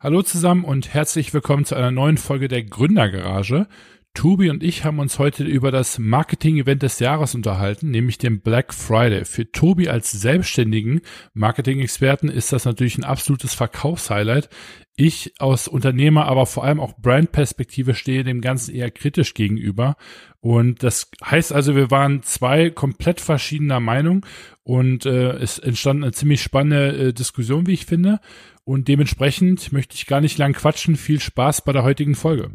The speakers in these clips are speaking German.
Hallo zusammen und herzlich willkommen zu einer neuen Folge der Gründergarage. Tobi und ich haben uns heute über das Marketing-Event des Jahres unterhalten, nämlich den Black Friday. Für Tobi als selbstständigen Marketing-Experten ist das natürlich ein absolutes Verkaufshighlight. Ich aus Unternehmer, aber vor allem auch Brand-Perspektive stehe dem Ganzen eher kritisch gegenüber. Und das heißt also, wir waren zwei komplett verschiedener Meinung und äh, es entstand eine ziemlich spannende äh, Diskussion, wie ich finde. Und dementsprechend möchte ich gar nicht lang quatschen. Viel Spaß bei der heutigen Folge.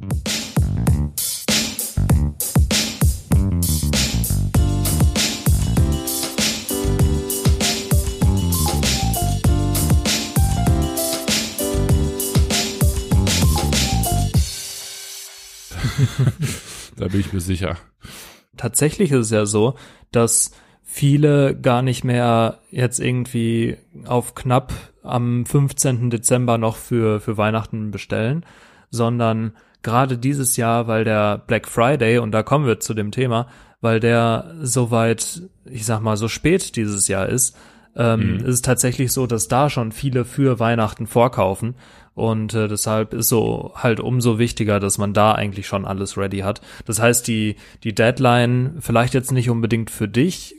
da bin ich mir sicher. Tatsächlich ist es ja so, dass viele gar nicht mehr jetzt irgendwie auf knapp am 15. Dezember noch für, für Weihnachten bestellen, sondern gerade dieses Jahr, weil der Black Friday, und da kommen wir zu dem Thema, weil der soweit, ich sag mal, so spät dieses Jahr ist, ähm, mhm. ist es tatsächlich so, dass da schon viele für Weihnachten vorkaufen. Und äh, deshalb ist so halt umso wichtiger, dass man da eigentlich schon alles ready hat. Das heißt, die, die Deadline vielleicht jetzt nicht unbedingt für dich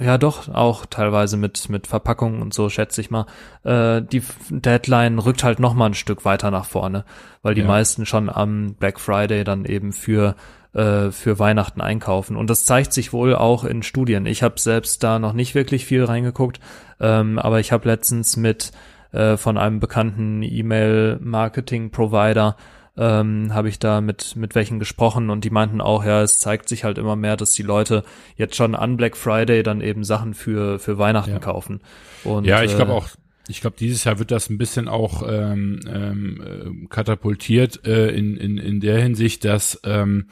ja doch, auch teilweise mit, mit Verpackungen und so, schätze ich mal. Äh, die Deadline rückt halt noch mal ein Stück weiter nach vorne, weil die ja. meisten schon am Black Friday dann eben für, äh, für Weihnachten einkaufen. Und das zeigt sich wohl auch in Studien. Ich habe selbst da noch nicht wirklich viel reingeguckt, ähm, aber ich habe letztens mit äh, von einem bekannten E-Mail-Marketing-Provider ähm, habe ich da mit, mit welchen gesprochen und die meinten auch, ja, es zeigt sich halt immer mehr, dass die Leute jetzt schon an Black Friday dann eben Sachen für, für Weihnachten ja. kaufen. Und, ja, ich glaube äh, auch, ich glaube, dieses Jahr wird das ein bisschen auch ähm, ähm, äh, katapultiert äh, in, in, in der Hinsicht, dass ähm,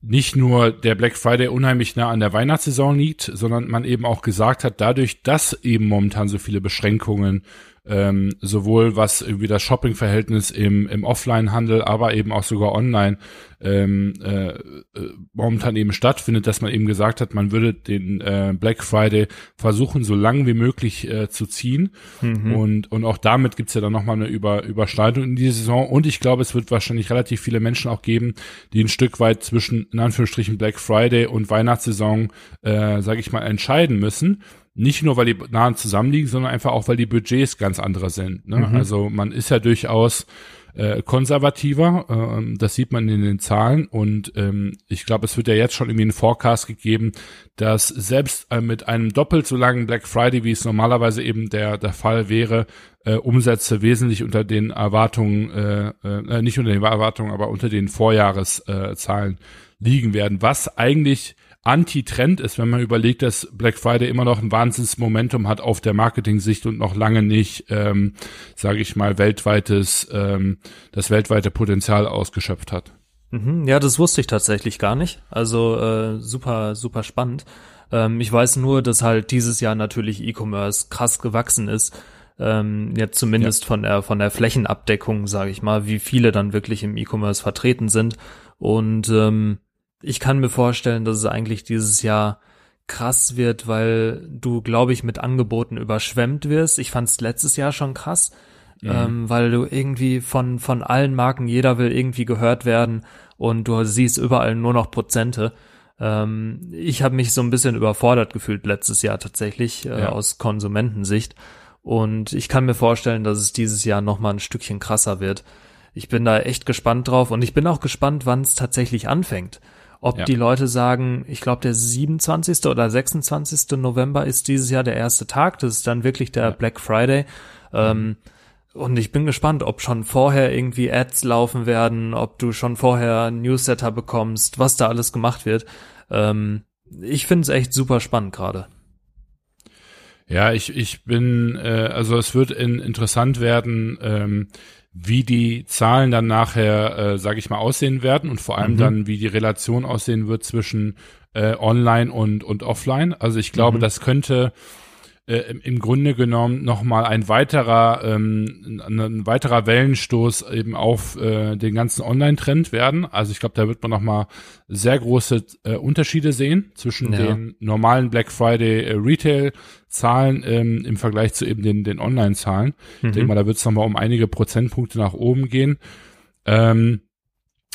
nicht nur der Black Friday unheimlich nah an der Weihnachtssaison liegt, sondern man eben auch gesagt hat, dadurch, dass eben momentan so viele Beschränkungen ähm, sowohl was irgendwie das Shopping-Verhältnis im, im Offline-Handel, aber eben auch sogar online ähm, äh, äh, momentan eben stattfindet, dass man eben gesagt hat, man würde den äh, Black Friday versuchen, so lang wie möglich äh, zu ziehen. Mhm. Und, und auch damit gibt's ja dann nochmal eine Über, Überschneidung in die Saison. Und ich glaube, es wird wahrscheinlich relativ viele Menschen auch geben, die ein Stück weit zwischen, in Anführungsstrichen, Black Friday und Weihnachtssaison, äh, sage ich mal, entscheiden müssen. Nicht nur, weil die nahen zusammenliegen, sondern einfach auch, weil die Budgets ganz andere sind. Ne? Mhm. Also man ist ja durchaus äh, konservativer, äh, das sieht man in den Zahlen und ähm, ich glaube, es wird ja jetzt schon irgendwie ein Forecast gegeben, dass selbst äh, mit einem doppelt so langen Black Friday, wie es normalerweise eben der, der Fall wäre, äh, Umsätze wesentlich unter den Erwartungen, äh, äh, nicht unter den Erwartungen, aber unter den Vorjahreszahlen äh, liegen werden, was eigentlich Anti-Trend ist, wenn man überlegt, dass Black Friday immer noch ein Wahnsinnsmomentum hat auf der Marketing-Sicht und noch lange nicht, ähm, sage ich mal, weltweites, ähm, das weltweite Potenzial ausgeschöpft hat. Mhm, ja, das wusste ich tatsächlich gar nicht. Also äh, super, super spannend. Ähm, ich weiß nur, dass halt dieses Jahr natürlich E-Commerce krass gewachsen ist. Ähm, jetzt zumindest ja. von der von der Flächenabdeckung, sage ich mal, wie viele dann wirklich im E-Commerce vertreten sind. Und ähm, ich kann mir vorstellen, dass es eigentlich dieses Jahr krass wird, weil du, glaube ich, mit Angeboten überschwemmt wirst. Ich fand es letztes Jahr schon krass, mhm. ähm, weil du irgendwie von, von allen Marken, jeder will irgendwie gehört werden und du siehst überall nur noch Prozente. Ähm, ich habe mich so ein bisschen überfordert gefühlt letztes Jahr tatsächlich äh, ja. aus Konsumentensicht. Und ich kann mir vorstellen, dass es dieses Jahr noch mal ein Stückchen krasser wird. Ich bin da echt gespannt drauf und ich bin auch gespannt, wann es tatsächlich anfängt. Ob ja. die Leute sagen, ich glaube, der 27. oder 26. November ist dieses Jahr der erste Tag. Das ist dann wirklich der ja. Black Friday. Ähm, und ich bin gespannt, ob schon vorher irgendwie Ads laufen werden, ob du schon vorher Newsletter bekommst, was da alles gemacht wird. Ähm, ich finde es echt super spannend gerade. Ja, ich, ich bin, äh, also es wird in, interessant werden, ähm, wie die Zahlen dann nachher, äh, sage ich mal, aussehen werden und vor allem mhm. dann, wie die Relation aussehen wird zwischen äh, Online und, und Offline. Also ich glaube, mhm. das könnte äh, im Grunde genommen nochmal ein weiterer, ähm, ein weiterer Wellenstoß eben auf äh, den ganzen Online-Trend werden. Also ich glaube, da wird man nochmal sehr große äh, Unterschiede sehen zwischen ja. den normalen Black Friday äh, Retail-Zahlen ähm, im Vergleich zu eben den, den Online-Zahlen. Mhm. Ich denke mal, da wird es nochmal um einige Prozentpunkte nach oben gehen. Ähm,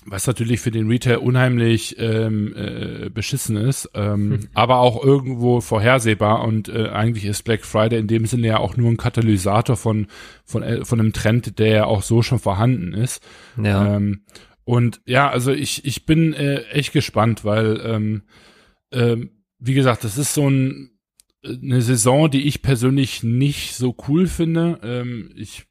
was natürlich für den Retail unheimlich ähm, äh, beschissen ist, ähm, hm. aber auch irgendwo vorhersehbar und äh, eigentlich ist Black Friday in dem Sinne ja auch nur ein Katalysator von von äh, von einem Trend, der ja auch so schon vorhanden ist. Ja. Ähm, und ja, also ich ich bin äh, echt gespannt, weil ähm, ähm, wie gesagt, das ist so ein eine Saison, die ich persönlich nicht so cool finde. Ähm, ich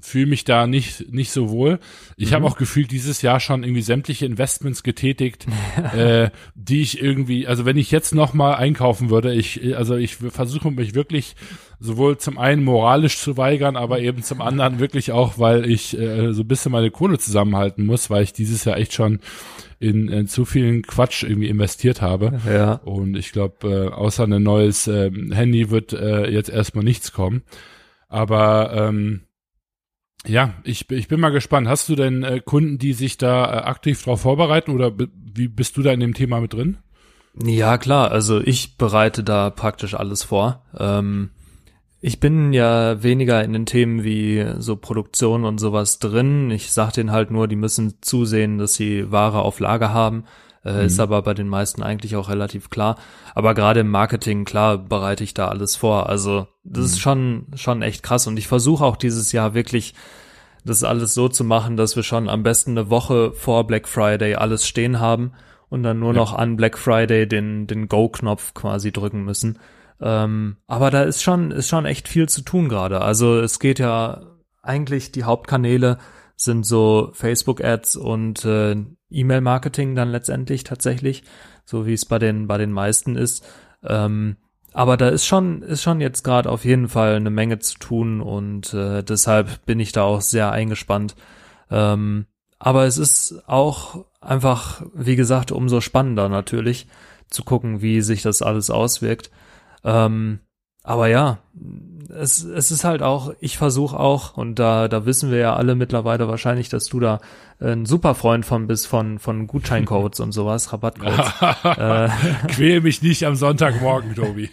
fühle mich da nicht nicht so wohl. Ich mhm. habe auch gefühlt dieses Jahr schon irgendwie sämtliche Investments getätigt, äh, die ich irgendwie, also wenn ich jetzt noch mal einkaufen würde, ich also ich versuche mich wirklich sowohl zum einen moralisch zu weigern, aber eben zum anderen wirklich auch, weil ich äh, so ein bisschen meine Kohle zusammenhalten muss, weil ich dieses Jahr echt schon in, in zu vielen Quatsch irgendwie investiert habe. Ja. Und ich glaube, äh, außer ein neues äh, Handy wird äh, jetzt erstmal nichts kommen. Aber ähm, ja, ich, ich bin mal gespannt. Hast du denn äh, Kunden, die sich da äh, aktiv darauf vorbereiten oder wie bist du da in dem Thema mit drin? Ja, klar. Also ich bereite da praktisch alles vor. Ähm, ich bin ja weniger in den Themen wie so Produktion und sowas drin. Ich sag denen halt nur, die müssen zusehen, dass sie Ware auf Lager haben. Äh, mhm. Ist aber bei den meisten eigentlich auch relativ klar. Aber gerade im Marketing, klar, bereite ich da alles vor. Also das mhm. ist schon, schon echt krass. Und ich versuche auch dieses Jahr wirklich das alles so zu machen, dass wir schon am besten eine Woche vor Black Friday alles stehen haben und dann nur ja. noch an Black Friday den, den Go-Knopf quasi drücken müssen. Ähm, aber da ist schon, ist schon echt viel zu tun gerade. Also es geht ja eigentlich die Hauptkanäle sind so Facebook-Ads und äh, E-Mail-Marketing dann letztendlich tatsächlich, so wie es bei den bei den meisten ist. Ähm, aber da ist schon ist schon jetzt gerade auf jeden Fall eine Menge zu tun und äh, deshalb bin ich da auch sehr eingespannt. Ähm, aber es ist auch einfach, wie gesagt, umso spannender natürlich zu gucken, wie sich das alles auswirkt. Ähm, aber ja, es, es ist halt auch, ich versuche auch, und da, da wissen wir ja alle mittlerweile wahrscheinlich, dass du da ein super Freund von bist, von, von Gutscheincodes und sowas, Rabattcodes. äh, Quäl mich nicht am Sonntagmorgen, Tobi.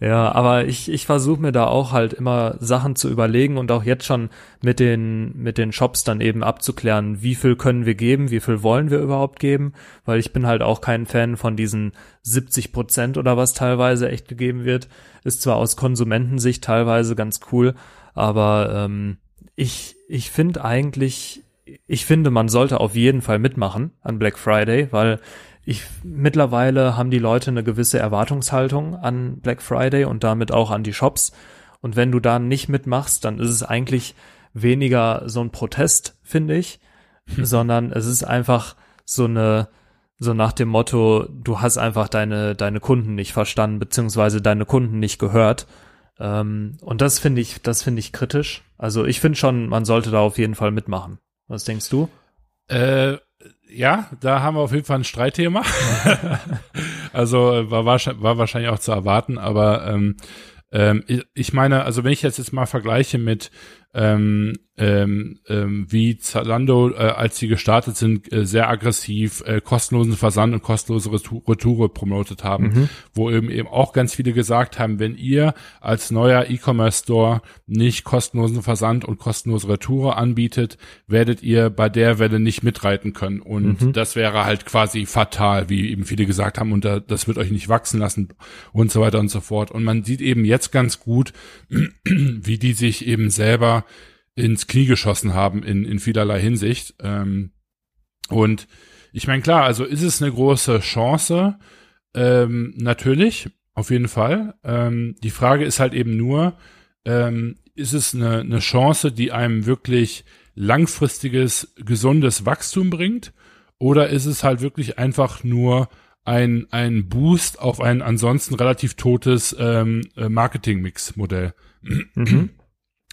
ja, aber ich, ich versuche mir da auch halt immer Sachen zu überlegen und auch jetzt schon mit den, mit den Shops dann eben abzuklären, wie viel können wir geben, wie viel wollen wir überhaupt geben, weil ich bin halt auch kein Fan von diesen 70 Prozent oder was teilweise echt gegeben wird. Ist zwar aus Konsumentensicht teilweise ganz cool, aber ähm, ich, ich finde eigentlich, ich finde, man sollte auf jeden Fall mitmachen an Black Friday, weil ich mittlerweile haben die Leute eine gewisse Erwartungshaltung an Black Friday und damit auch an die Shops. Und wenn du da nicht mitmachst, dann ist es eigentlich weniger so ein Protest, finde ich, hm. sondern es ist einfach so eine, so nach dem Motto, du hast einfach deine, deine Kunden nicht verstanden, beziehungsweise deine Kunden nicht gehört. Ähm, und das finde ich, das finde ich kritisch. Also ich finde schon, man sollte da auf jeden Fall mitmachen. Was denkst du? Äh, ja, da haben wir auf jeden Fall ein Streitthema. also war, war wahrscheinlich auch zu erwarten, aber ähm, ähm, ich meine, also wenn ich jetzt jetzt mal vergleiche mit ähm, ähm, ähm, wie Zalando, äh, als sie gestartet sind, äh, sehr aggressiv äh, kostenlosen Versand und kostenlose Retoure promotet haben, mhm. wo eben eben auch ganz viele gesagt haben, wenn ihr als neuer E-Commerce Store nicht kostenlosen Versand und kostenlose Retoure anbietet, werdet ihr bei der Welle nicht mitreiten können und mhm. das wäre halt quasi fatal, wie eben viele gesagt haben und das wird euch nicht wachsen lassen und so weiter und so fort und man sieht eben jetzt ganz gut, wie die sich eben selber ins Knie geschossen haben in, in vielerlei Hinsicht. Ähm, und ich meine, klar, also ist es eine große Chance, ähm, natürlich, auf jeden Fall. Ähm, die Frage ist halt eben nur, ähm, ist es eine, eine Chance, die einem wirklich langfristiges, gesundes Wachstum bringt? Oder ist es halt wirklich einfach nur ein, ein Boost auf ein ansonsten relativ totes ähm, äh, Marketing-Mix-Modell? Mhm.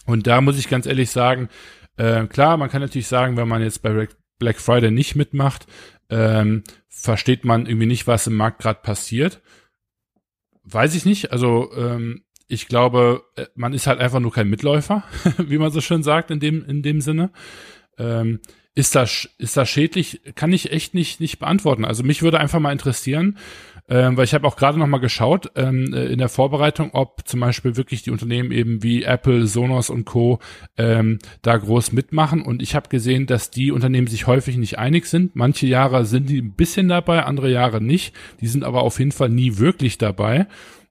Und da muss ich ganz ehrlich sagen, äh, klar, man kann natürlich sagen, wenn man jetzt bei Black Friday nicht mitmacht, ähm, versteht man irgendwie nicht, was im Markt gerade passiert. Weiß ich nicht. Also ähm, Ich glaube, äh, man ist halt einfach nur kein Mitläufer, wie man so schön sagt in dem, in dem Sinne. Ähm, ist das, ist das schädlich? Kann ich echt nicht, nicht beantworten. Also mich würde einfach mal interessieren, ähm, weil ich habe auch gerade noch mal geschaut ähm, äh, in der Vorbereitung, ob zum Beispiel wirklich die Unternehmen eben wie Apple, Sonos und Co. Ähm, da groß mitmachen. Und ich habe gesehen, dass die Unternehmen sich häufig nicht einig sind. Manche Jahre sind die ein bisschen dabei, andere Jahre nicht. Die sind aber auf jeden Fall nie wirklich dabei.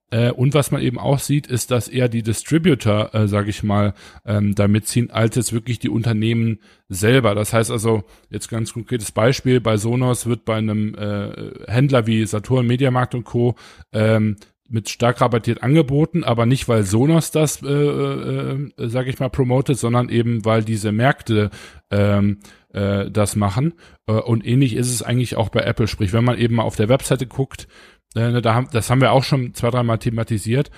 Äh, und was man eben auch sieht, ist, dass eher die Distributor, äh, sage ich mal, ähm, da mitziehen, als jetzt wirklich die Unternehmen selber. Das heißt also, jetzt ganz konkretes Beispiel, bei Sonos wird bei einem äh, Händler wie Saturn, Mediamarkt und Co. Ähm, mit stark rabattiert angeboten, aber nicht, weil Sonos das, äh, äh, äh sage ich mal, promotet, sondern eben, weil diese Märkte ähm, äh, das machen. Äh, und ähnlich ist es eigentlich auch bei Apple. Sprich, wenn man eben mal auf der Webseite guckt, ne, haben, das haben wir auch schon zwei, dreimal thematisiert.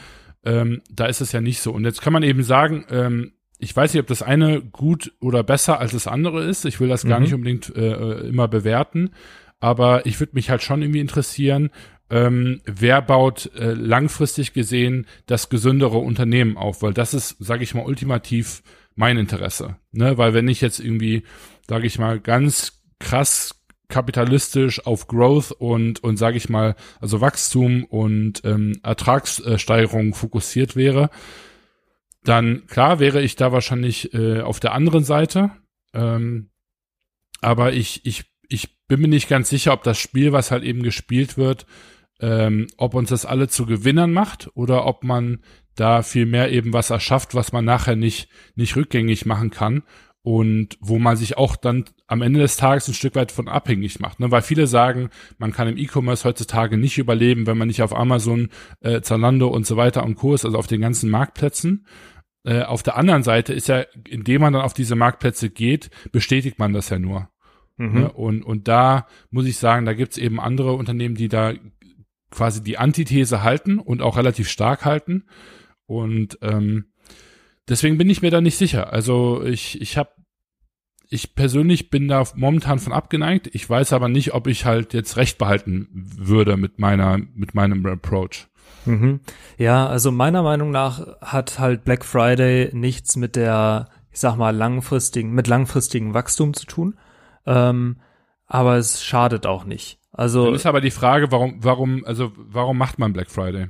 Ähm, da ist es ja nicht so. Und jetzt kann man eben sagen, ähm, ich weiß nicht, ob das eine gut oder besser als das andere ist. Ich will das mhm. gar nicht unbedingt äh, immer bewerten. Aber ich würde mich halt schon irgendwie interessieren, ähm, wer baut äh, langfristig gesehen das gesündere Unternehmen auf? Weil das ist, sage ich mal, ultimativ mein Interesse. Ne? Weil wenn ich jetzt irgendwie, sage ich mal, ganz krass kapitalistisch auf Growth und und sage ich mal also Wachstum und ähm, Ertragssteigerung fokussiert wäre, dann klar wäre ich da wahrscheinlich äh, auf der anderen Seite. Ähm, aber ich ich ich bin mir nicht ganz sicher, ob das Spiel, was halt eben gespielt wird, ähm, ob uns das alle zu Gewinnern macht oder ob man da viel mehr eben was erschafft, was man nachher nicht nicht rückgängig machen kann und wo man sich auch dann am Ende des Tages ein Stück weit von abhängig macht. Ne? Weil viele sagen, man kann im E-Commerce heutzutage nicht überleben, wenn man nicht auf Amazon, äh, Zalando und so weiter und Kurs, also auf den ganzen Marktplätzen. Äh, auf der anderen Seite ist ja, indem man dann auf diese Marktplätze geht, bestätigt man das ja nur. Mhm. Ne? Und, und da muss ich sagen, da gibt's eben andere Unternehmen, die da quasi die Antithese halten und auch relativ stark halten. Und ähm, deswegen bin ich mir da nicht sicher. Also ich, ich habe, ich persönlich bin da momentan von abgeneigt. Ich weiß aber nicht, ob ich halt jetzt recht behalten würde mit meiner, mit meinem Approach. Mhm. Ja, also meiner Meinung nach hat halt Black Friday nichts mit der, ich sag mal, langfristigen, mit langfristigem Wachstum zu tun. Ähm, aber es schadet auch nicht. Also. Dann ist aber die Frage, warum, warum, also warum macht man Black Friday?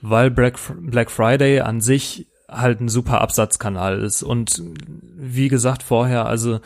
Weil Black, Black Friday an sich halt ein super Absatzkanal ist. Und wie gesagt vorher, also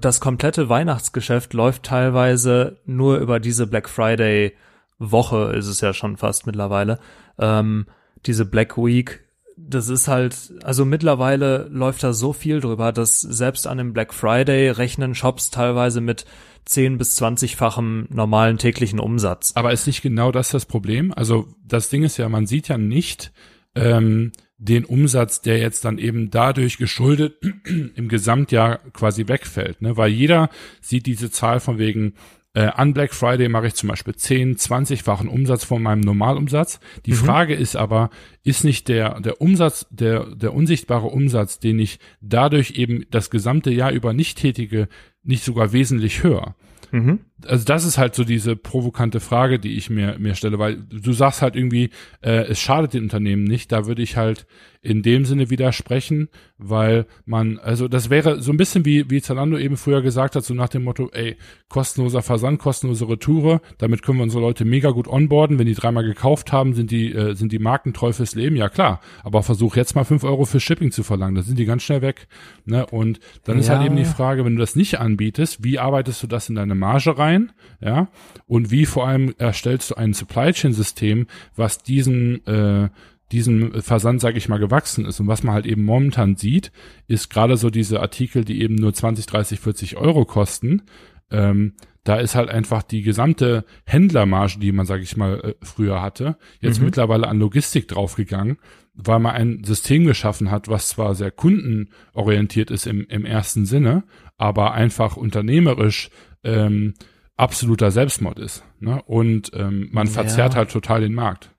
das komplette Weihnachtsgeschäft läuft teilweise nur über diese Black Friday Woche, ist es ja schon fast mittlerweile. Ähm, diese Black Week, das ist halt, also mittlerweile läuft da so viel drüber, dass selbst an dem Black Friday rechnen Shops teilweise mit 10 bis 20-fachem normalen täglichen Umsatz. Aber ist nicht genau das das Problem? Also das Ding ist ja, man sieht ja nicht, ähm, den Umsatz, der jetzt dann eben dadurch geschuldet im Gesamtjahr quasi wegfällt. Ne? Weil jeder sieht diese Zahl von wegen, äh, an Black Friday mache ich zum Beispiel 10, 20-fachen Umsatz von meinem Normalumsatz. Die mhm. Frage ist aber, ist nicht der, der Umsatz, der, der unsichtbare Umsatz, den ich dadurch eben das gesamte Jahr über nicht tätige, nicht sogar wesentlich höher? Mhm. Also das ist halt so diese provokante Frage, die ich mir, mir stelle, weil du sagst halt irgendwie, äh, es schadet den Unternehmen nicht. Da würde ich halt in dem Sinne widersprechen, weil man, also das wäre so ein bisschen wie, wie Zalando eben früher gesagt hat, so nach dem Motto, ey, kostenloser Versand, kostenlose Retoure, damit können wir unsere Leute mega gut onboarden. Wenn die dreimal gekauft haben, sind die, äh, sind die Marken treu fürs Leben, ja klar. Aber versuch jetzt mal fünf Euro für Shipping zu verlangen, da sind die ganz schnell weg. Ne? Und dann ja. ist halt eben die Frage, wenn du das nicht anbietest, wie arbeitest du das in deine Marge rein? Ja, und wie vor allem erstellst du ein Supply Chain System, was diesen, äh, diesem Versand, sage ich mal, gewachsen ist. Und was man halt eben momentan sieht, ist gerade so diese Artikel, die eben nur 20, 30, 40 Euro kosten. Ähm, da ist halt einfach die gesamte Händlermarge, die man, sage ich mal, äh, früher hatte, jetzt mhm. mittlerweile an Logistik draufgegangen, weil man ein System geschaffen hat, was zwar sehr kundenorientiert ist im, im ersten Sinne, aber einfach unternehmerisch ähm, absoluter Selbstmord ist. Ne? Und ähm, man verzerrt ja. halt total den Markt.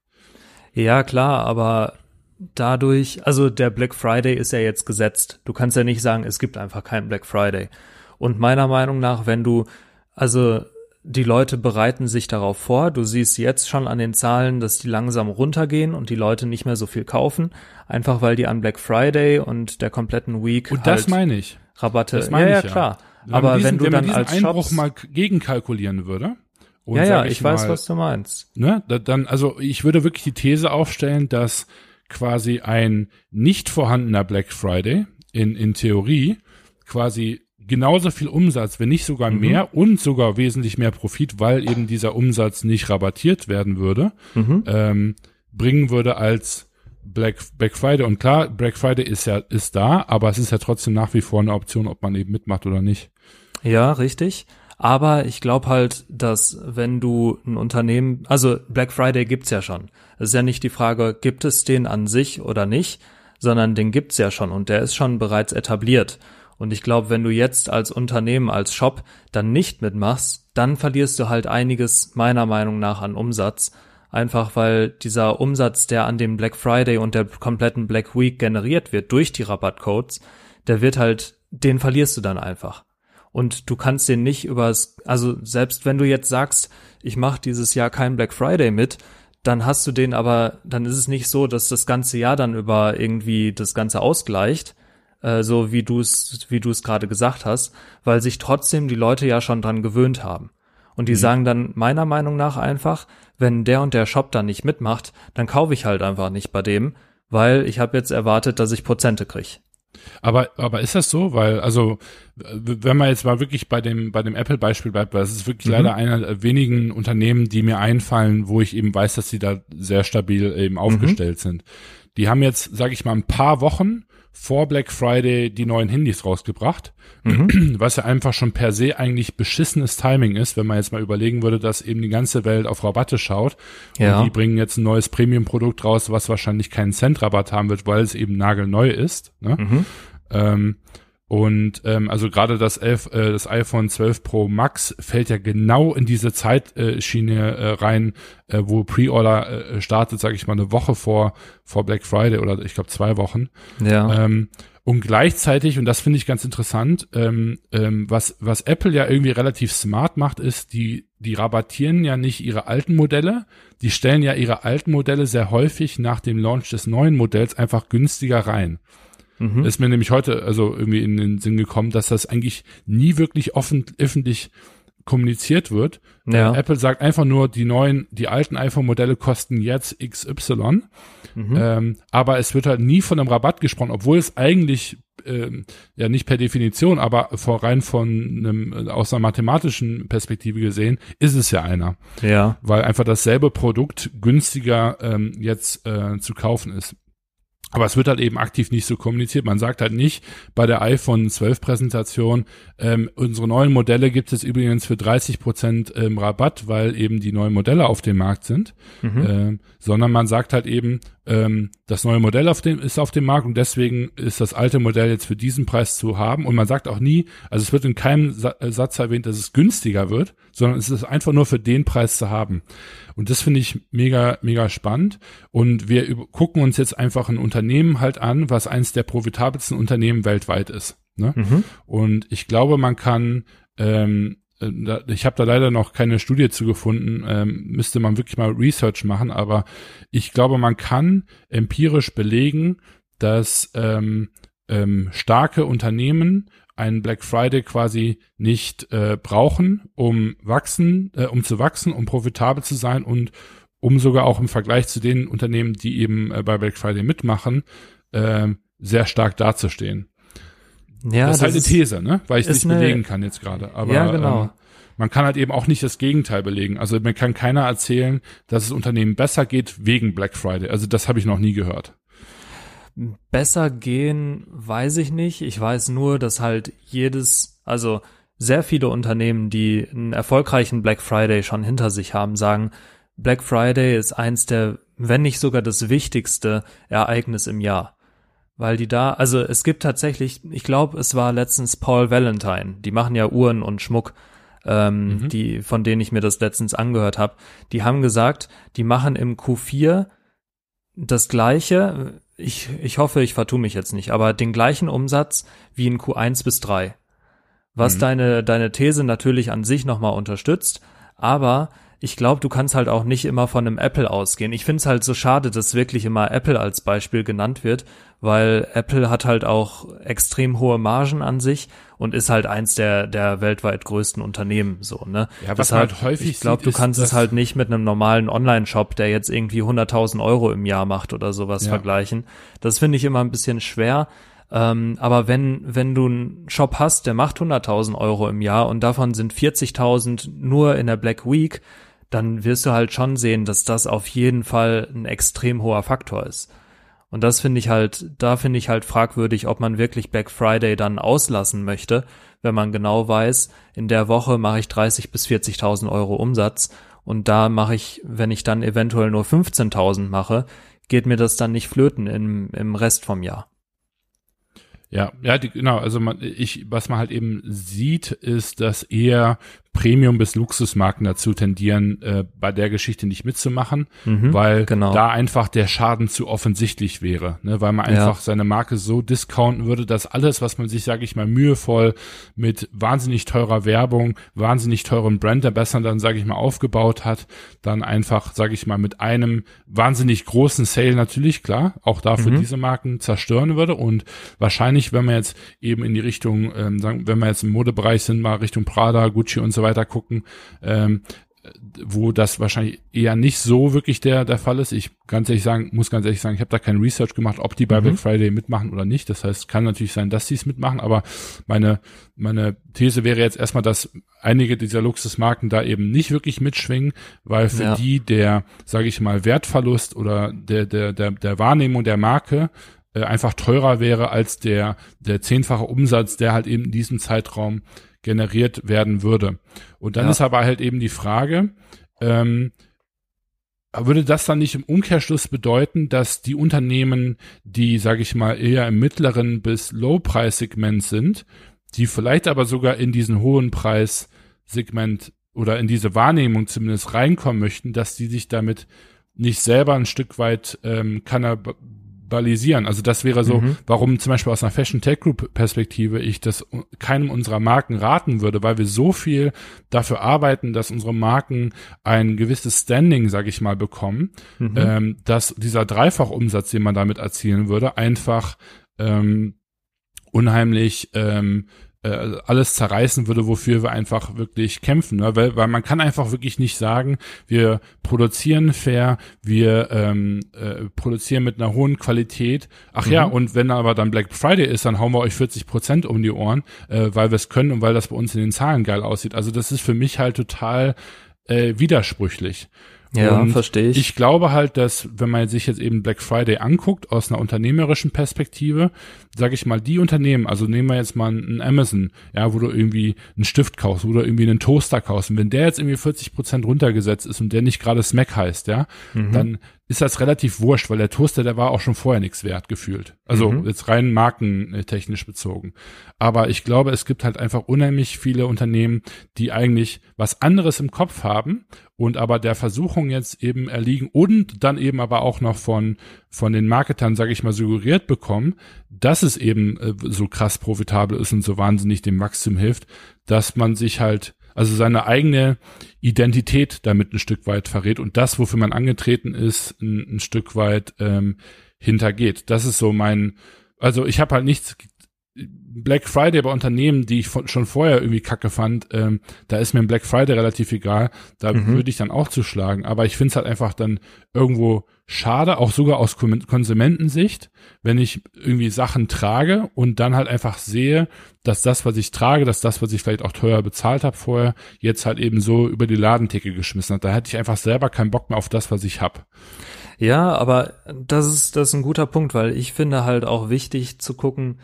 Ja, klar, aber dadurch, also der Black Friday ist ja jetzt gesetzt. Du kannst ja nicht sagen, es gibt einfach keinen Black Friday. Und meiner Meinung nach, wenn du, also die Leute bereiten sich darauf vor. Du siehst jetzt schon an den Zahlen, dass die langsam runtergehen und die Leute nicht mehr so viel kaufen, einfach weil die an Black Friday und der kompletten Week und das halt meine ich Rabatte. Das meine ja, ich ja, klar. Wenn Aber diesen, wenn du wenn dann man diesen als Einbruch Shops, mal gegenkalkulieren würde. Und ja, ja, ich, weiß, mal, was du meinst. Ne, da- dann, also ich würde wirklich die These aufstellen, dass quasi ein nicht vorhandener Black Friday in, in Theorie quasi genauso viel Umsatz, wenn nicht sogar Mhm. mehr und sogar wesentlich mehr Profit, weil eben dieser Umsatz nicht rabattiert werden würde, Mhm. ähm, bringen würde als Black, Black Friday. Und klar, Black Friday ist ja, ist da, aber es ist ja trotzdem nach wie vor eine Option, ob man eben mitmacht oder nicht. Ja, richtig. Aber ich glaube halt, dass wenn du ein Unternehmen, also Black Friday gibt's ja schon. Es ist ja nicht die Frage, gibt es den an sich oder nicht, sondern den gibt's ja schon und der ist schon bereits etabliert. Und ich glaube, wenn du jetzt als Unternehmen, als Shop dann nicht mitmachst, dann verlierst du halt einiges meiner Meinung nach an Umsatz. Einfach weil dieser Umsatz, der an dem Black Friday und der kompletten Black Week generiert wird durch die Rabattcodes, der wird halt, den verlierst du dann einfach. Und du kannst den nicht übers, also selbst wenn du jetzt sagst, ich mache dieses Jahr kein Black Friday mit, dann hast du den aber, dann ist es nicht so, dass das ganze Jahr dann über irgendwie das Ganze ausgleicht, äh, so wie du es, wie du es gerade gesagt hast, weil sich trotzdem die Leute ja schon dran gewöhnt haben. Und die sagen dann meiner Meinung nach einfach, wenn der und der Shop dann nicht mitmacht, dann kaufe ich halt einfach nicht bei dem, weil ich habe jetzt erwartet, dass ich Prozente krieg. Aber, aber ist das so? Weil, also, wenn man jetzt mal wirklich bei dem, bei dem Apple-Beispiel bleibt, weil es ist wirklich Mhm. leider einer der wenigen Unternehmen, die mir einfallen, wo ich eben weiß, dass sie da sehr stabil Mhm. eben aufgestellt sind. Die haben jetzt, sage ich mal, ein paar Wochen vor Black Friday die neuen Handys rausgebracht, Mhm. was ja einfach schon per se eigentlich beschissenes Timing ist, wenn man jetzt mal überlegen würde, dass eben die ganze Welt auf Rabatte schaut. Ja. Und die bringen jetzt ein neues Premium-Produkt raus, was wahrscheinlich keinen Cent Rabatt haben wird, weil es eben nagelneu ist. Ne? Mhm. Ähm, und ähm, also gerade das, 11, äh, das iPhone 12 Pro Max fällt ja genau in diese Zeitschiene äh, rein, äh, wo Pre-Order äh, startet, sage ich mal, eine Woche vor, vor Black Friday oder ich glaube zwei Wochen. Ja. Ähm, und gleichzeitig, und das finde ich ganz interessant, ähm, ähm, was, was Apple ja irgendwie relativ smart macht, ist, die, die rabattieren ja nicht ihre alten Modelle, die stellen ja ihre alten Modelle sehr häufig nach dem Launch des neuen Modells einfach günstiger rein. Mhm. Ist mir nämlich heute also irgendwie in den Sinn gekommen, dass das eigentlich nie wirklich offen, öffentlich kommuniziert wird. Ja. Äh, Apple sagt einfach nur, die neuen, die alten iPhone-Modelle kosten jetzt XY. Mhm. Ähm, aber es wird halt nie von einem Rabatt gesprochen, obwohl es eigentlich ähm, ja nicht per Definition, aber vor rein von einem äh, aus einer mathematischen Perspektive gesehen, ist es ja einer, ja. weil einfach dasselbe Produkt günstiger ähm, jetzt äh, zu kaufen ist. Aber es wird halt eben aktiv nicht so kommuniziert. Man sagt halt nicht bei der iPhone 12 Präsentation, ähm, unsere neuen Modelle gibt es übrigens für 30 Prozent ähm, Rabatt, weil eben die neuen Modelle auf dem Markt sind, Mhm. ähm, sondern man sagt halt eben, ähm, das neue Modell auf dem, ist auf dem Markt und deswegen ist das alte Modell jetzt für diesen Preis zu haben. Und man sagt auch nie, also es wird in keinem Sa äh, Satz erwähnt, dass es günstiger wird, sondern es ist einfach nur für den Preis zu haben. Und das finde ich mega, mega spannend. Und wir gucken uns jetzt einfach ein Unternehmen halt an, was eines der profitabelsten Unternehmen weltweit ist. Ne? Mhm. Und ich glaube, man kann, ähm, äh, ich habe da leider noch keine Studie zu gefunden, ähm, müsste man wirklich mal Research machen, aber ich glaube, man kann empirisch belegen, dass ähm, ähm, starke Unternehmen einen Black Friday quasi nicht äh, brauchen, um wachsen, äh, um zu wachsen, um profitabel zu sein und um sogar auch im Vergleich zu den Unternehmen, die eben äh, bei Black Friday mitmachen, äh, sehr stark dazustehen. Ja, das ist halt eine ist- These, ne? Weil ich ist nicht eine- belegen kann jetzt gerade. Aber Ja, genau. ähm, man kann halt eben auch nicht das Gegenteil belegen. Also mir kann keiner erzählen, dass es Unternehmen besser geht wegen Black Friday. Also das habe ich noch nie gehört. Besser gehen, weiß ich nicht. Ich weiß nur, dass halt jedes, also sehr viele Unternehmen, die einen erfolgreichen Black Friday schon hinter sich haben, sagen, Black Friday ist eins der, wenn nicht sogar das wichtigste Ereignis im Jahr. Weil die da, also es gibt tatsächlich, ich glaube, es war letztens Paul Valentine, die machen ja Uhren und Schmuck, ähm, Mhm. die, von denen ich mir das letztens angehört habe, die haben gesagt, die machen im Q4 das gleiche, ich, ich hoffe, ich vertue mich jetzt nicht, aber den gleichen Umsatz wie in Q1 bis 3. Was Mhm. deine, deine These natürlich an sich nochmal unterstützt, Aber ich glaube, du kannst halt auch nicht immer von einem Apple ausgehen. Ich finde es halt so schade, dass wirklich immer Apple als Beispiel genannt wird, weil Apple hat halt auch extrem hohe Margen an sich und ist halt eins der, der weltweit größten Unternehmen, so, ne? Ja, was halt häufig Ich glaube, du kannst es halt nicht mit einem normalen Online-Shop, der jetzt irgendwie 100.000 Euro im Jahr macht oder sowas ja. vergleichen. Das finde ich immer ein bisschen schwer. Ähm, aber wenn, wenn du einen Shop hast, der macht 100.000 Euro im Jahr und davon sind 40.000 nur in der Black Week, dann wirst du halt schon sehen, dass das auf jeden Fall ein extrem hoher Faktor ist. Und das finde ich halt, da finde ich halt fragwürdig, ob man wirklich Black Friday dann auslassen möchte, wenn man genau weiß, in der Woche mache ich 30 bis 40.000 Euro Umsatz und da mache ich, wenn ich dann eventuell nur 15.000 mache, geht mir das dann nicht flöten im, im Rest vom Jahr. Ja, ja, die, genau. Also man, ich, was man halt eben sieht, ist, dass eher Premium- bis Luxusmarken dazu tendieren, äh, bei der Geschichte nicht mitzumachen, mhm, weil genau. da einfach der Schaden zu offensichtlich wäre, ne? weil man einfach ja. seine Marke so discounten würde, dass alles, was man sich, sage ich mal, mühevoll mit wahnsinnig teurer Werbung, wahnsinnig teurem Brandverbessern dann, sage ich mal, aufgebaut hat, dann einfach, sage ich mal, mit einem wahnsinnig großen Sale natürlich, klar, auch dafür mhm. diese Marken zerstören würde und wahrscheinlich, wenn man jetzt eben in die Richtung, ähm, sagen, wenn wir jetzt im Modebereich sind, mal Richtung Prada, Gucci und so weiter gucken, ähm, wo das wahrscheinlich eher nicht so wirklich der der Fall ist. Ich ganz ehrlich sagen, muss ganz ehrlich sagen, ich habe da kein Research gemacht, ob die bei mhm. Black Friday mitmachen oder nicht. Das heißt, kann natürlich sein, dass sie es mitmachen, aber meine meine These wäre jetzt erstmal, dass einige dieser Luxusmarken da eben nicht wirklich mitschwingen, weil für ja. die der, sage ich mal, Wertverlust oder der der der der Wahrnehmung der Marke äh, einfach teurer wäre als der der zehnfache Umsatz, der halt eben in diesem Zeitraum generiert werden würde. Und dann ja. ist aber halt eben die Frage, ähm, würde das dann nicht im Umkehrschluss bedeuten, dass die Unternehmen, die, sage ich mal, eher im mittleren bis Low-Preis-Segment sind, die vielleicht aber sogar in diesen hohen Preissegment oder in diese Wahrnehmung zumindest reinkommen möchten, dass die sich damit nicht selber ein Stück weit ähm, kannibalisieren. Also das wäre so, mhm. warum zum Beispiel aus einer Fashion Tech Group Perspektive ich das keinem unserer Marken raten würde, weil wir so viel dafür arbeiten, dass unsere Marken ein gewisses Standing, sage ich mal, bekommen, mhm. ähm, dass dieser Dreifachumsatz, den man damit erzielen würde, einfach ähm, unheimlich ähm, äh, alles zerreißen würde, wofür wir einfach wirklich kämpfen. Ne? Weil, weil man kann einfach wirklich nicht sagen, wir produzieren fair, wir ähm, äh, produzieren mit einer hohen Qualität. Ach mhm. ja, und wenn aber dann Black Friday ist, dann hauen wir euch 40 Prozent um die Ohren, äh, weil wir es können und weil das bei uns in den Zahlen geil aussieht. Also das ist für mich halt total äh, widersprüchlich. Ja, verstehe ich. Ich glaube halt, dass wenn man sich jetzt eben Black Friday anguckt aus einer unternehmerischen Perspektive, sage ich mal, die Unternehmen, also nehmen wir jetzt mal einen Amazon, ja, wo du irgendwie einen Stift kaufst, wo du irgendwie einen Toaster kaufst, und wenn der jetzt irgendwie 40 Prozent runtergesetzt ist und der nicht gerade Smack heißt, ja, mhm. dann ist das relativ wurscht, weil der Toaster, der war auch schon vorher nichts wert gefühlt. Also mhm. jetzt rein markentechnisch bezogen. Aber ich glaube, es gibt halt einfach unheimlich viele Unternehmen, die eigentlich was anderes im Kopf haben und aber der Versuchung jetzt eben erliegen und dann eben aber auch noch von, von den Marketern, sage ich mal, suggeriert bekommen, dass es eben äh, so krass profitabel ist und so wahnsinnig dem Wachstum hilft, dass man sich halt also seine eigene Identität damit ein Stück weit verrät und das, wofür man angetreten ist, ein, ein Stück weit ähm, hintergeht. Das ist so mein, also ich habe halt nichts Black Friday bei Unternehmen, die ich von, schon vorher irgendwie kacke fand, ähm, da ist mir ein Black Friday relativ egal. Da mhm. würde ich dann auch zuschlagen. Aber ich finde es halt einfach dann irgendwo schade, auch sogar aus Konsumentensicht, wenn ich irgendwie Sachen trage und dann halt einfach sehe, dass das, was ich trage, dass das, was ich vielleicht auch teuer bezahlt habe vorher, jetzt halt eben so über die Ladentheke geschmissen hat. Da hätte ich einfach selber keinen Bock mehr auf das, was ich habe. Ja, aber das ist, das ist ein guter Punkt, weil ich finde halt auch wichtig zu gucken,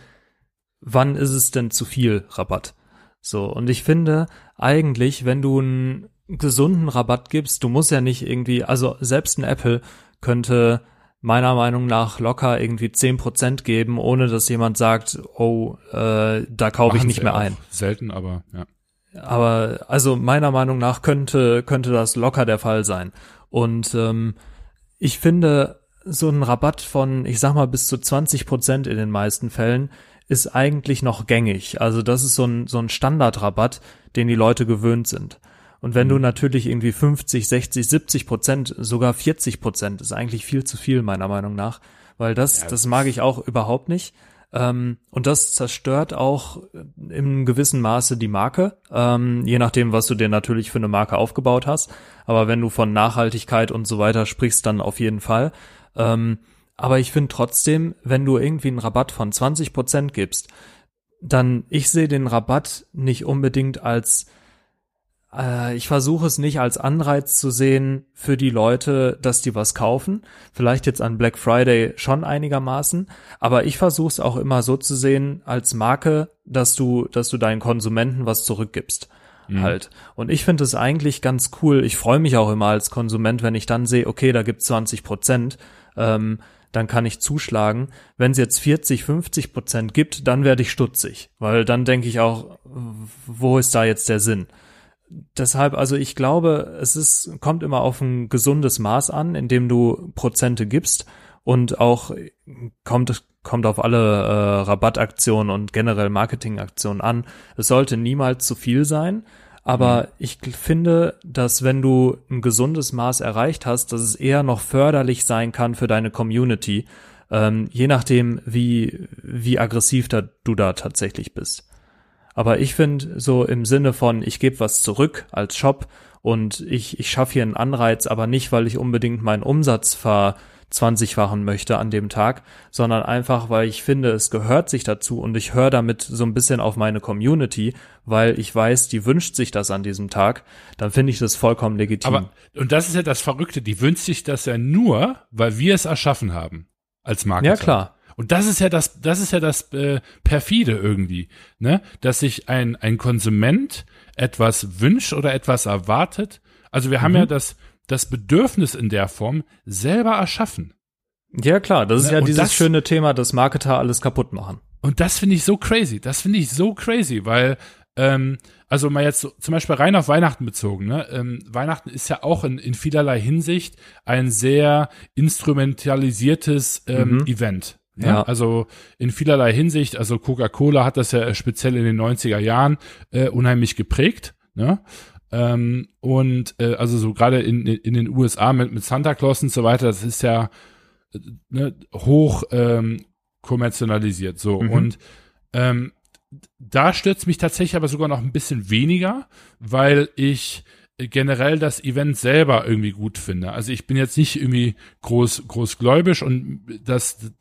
wann ist es denn zu viel Rabatt? So, und ich finde eigentlich, wenn du einen gesunden Rabatt gibst, du musst ja nicht irgendwie, also selbst ein Apple könnte meiner Meinung nach locker irgendwie zehn Prozent geben, ohne dass jemand sagt, oh, äh, da kaufe ich nicht mehr ein. Selten, aber ja. Aber also meiner Meinung nach könnte, könnte das locker der Fall sein. Und ähm, ich finde, so ein Rabatt von, ich sag mal, bis zu 20 Prozent in den meisten Fällen ist eigentlich noch gängig. Also das ist so ein, so ein Standardrabatt, den die Leute gewöhnt sind. Und wenn mhm. du natürlich irgendwie 50, 60, 70 Prozent, sogar 40 Prozent, ist eigentlich viel zu viel meiner Meinung nach, weil das, ja, das mag ich auch überhaupt nicht. Ähm, und das zerstört auch im gewissen Maße die Marke, ähm, je nachdem, was du dir natürlich für eine Marke aufgebaut hast. Aber wenn du von Nachhaltigkeit und so weiter sprichst, dann auf jeden Fall. Ähm, aber ich finde trotzdem, wenn du irgendwie einen Rabatt von 20 Prozent gibst, dann ich sehe den Rabatt nicht unbedingt als äh, ich versuche es nicht als Anreiz zu sehen für die Leute, dass die was kaufen. Vielleicht jetzt an Black Friday schon einigermaßen, aber ich versuche es auch immer so zu sehen als Marke, dass du, dass du deinen Konsumenten was zurückgibst. Mhm. Halt. Und ich finde es eigentlich ganz cool. Ich freue mich auch immer als Konsument, wenn ich dann sehe, okay, da gibt's 20 Prozent. Ähm, dann kann ich zuschlagen. Wenn es jetzt 40, 50 Prozent gibt, dann werde ich stutzig, weil dann denke ich auch, wo ist da jetzt der Sinn? deshalb, also ich glaube, es ist, kommt immer auf ein gesundes Maß an, in dem du Prozente gibst und auch kommt, kommt auf alle äh, Rabattaktionen und generell Marketingaktionen an. Es sollte niemals zu viel sein, aber mhm. ich finde, dass wenn du ein gesundes Maß erreicht hast, dass es eher noch förderlich sein kann für deine Community, ähm, je nachdem, wie, wie aggressiv da, du da tatsächlich bist. Aber ich finde so im Sinne von, ich gebe was zurück als Shop und ich, ich schaffe hier einen Anreiz, aber nicht, weil ich unbedingt meinen Umsatz ver 20-fachen möchte an dem Tag, sondern einfach, weil ich finde, es gehört sich dazu und ich höre damit so ein bisschen auf meine Community, weil ich weiß, die wünscht sich das an diesem Tag, dann finde ich das vollkommen legitim. Aber, und das ist ja das Verrückte, die wünscht sich das ja nur, weil wir es erschaffen haben als Marketer. Ja, klar. Und das ist ja das, das ist ja das äh, perfide irgendwie, ne, dass sich ein ein Konsument etwas wünscht oder etwas erwartet. Also wir mhm. haben ja das das Bedürfnis in der Form selber erschaffen. Ja klar, das ist ne? ja und dieses das, schöne Thema, dass Marketer alles kaputt machen. Und das finde ich so crazy. Das finde ich so crazy, weil ähm, also mal jetzt so, zum Beispiel rein auf Weihnachten bezogen, ne? Ähm, Weihnachten ist ja auch in, in vielerlei Hinsicht ein sehr instrumentalisiertes ähm, mhm. Event. Ja, ja, also in vielerlei Hinsicht, also Coca-Cola hat das ja speziell in den 90er Jahren äh, unheimlich geprägt. Ne? Ähm, und äh, also so gerade in, in den USA mit, mit Santa Claus und so weiter, das ist ja äh, ne, hoch ähm, kommerzialisiert. So. Mhm. Und ähm, da stürzt mich tatsächlich aber sogar noch ein bisschen weniger, weil ich generell das Event selber irgendwie gut finde. Also ich bin jetzt nicht irgendwie groß großgläubisch und das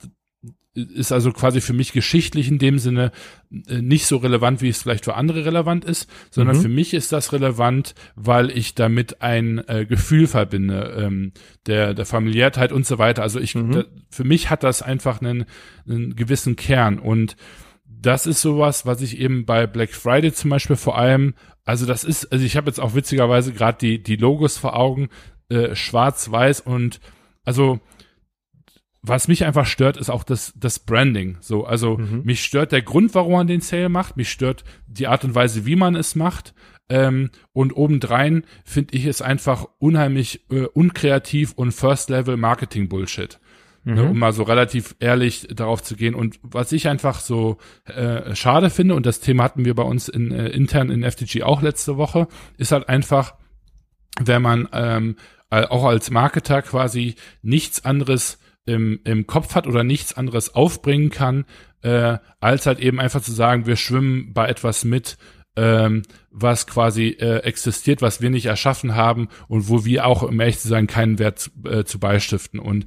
ist also quasi für mich geschichtlich in dem Sinne äh, nicht so relevant, wie es vielleicht für andere relevant ist, sondern mhm. für mich ist das relevant, weil ich damit ein äh, Gefühl verbinde, ähm, der, der Familiärtheit und so weiter. Also ich, mhm. da, für mich hat das einfach einen, einen gewissen Kern und das ist sowas, was ich eben bei Black Friday zum Beispiel vor allem, also das ist, also ich habe jetzt auch witzigerweise gerade die, die Logos vor Augen, äh, schwarz-weiß und also was mich einfach stört, ist auch das, das Branding. So, also mhm. mich stört der Grund, warum man den Sale macht, mich stört die Art und Weise, wie man es macht. Ähm, und obendrein finde ich es einfach unheimlich äh, unkreativ und First-Level-Marketing-Bullshit. Ne, mhm. Ne, um mal so relativ ehrlich darauf zu gehen. Und was ich einfach so äh, schade finde, und das Thema hatten wir bei uns in, äh, intern in FTG auch letzte Woche, ist halt einfach, wenn man ähm, auch als Marketer quasi nichts anderes im, im Kopf hat oder nichts anderes aufbringen kann, äh, als halt eben einfach zu sagen, wir schwimmen bei etwas mit, ähm, was quasi äh, existiert, was wir nicht erschaffen haben und wo wir auch, um ehrlich zu sein, keinen Wert äh, zu beistiften. Und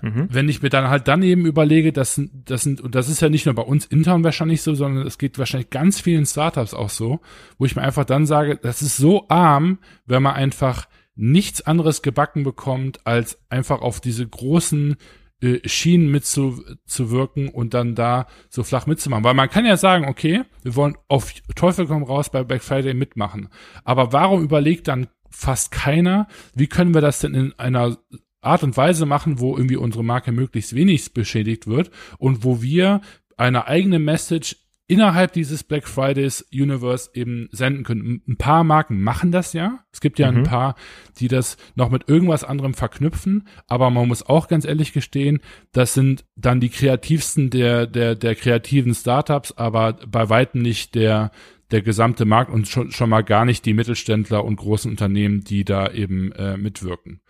mhm. wenn ich mir dann halt dann eben überlege, das, das sind, und das ist ja nicht nur bei uns intern wahrscheinlich so, sondern es geht wahrscheinlich ganz vielen Startups auch so, wo ich mir einfach dann sage, das ist so arm, wenn man einfach nichts anderes gebacken bekommt, als einfach auf diese großen äh, Schienen mitzuwirken und dann da so flach mitzumachen. Weil man kann ja sagen, okay, wir wollen auf Teufel komm raus bei Black Friday mitmachen. Aber warum überlegt dann fast keiner, wie können wir das denn in einer Art und Weise machen, wo irgendwie unsere Marke möglichst wenig beschädigt wird und wo wir eine eigene Message innerhalb dieses Black Fridays Universe eben senden können. Ein paar Marken machen das ja. Es gibt ja mhm. ein paar, die das noch mit irgendwas anderem verknüpfen. Aber man muss auch ganz ehrlich gestehen, das sind dann die kreativsten der, der, der kreativen Startups, aber bei weitem nicht der, der gesamte Markt und schon, schon mal gar nicht die Mittelständler und großen Unternehmen, die da eben äh, mitwirken.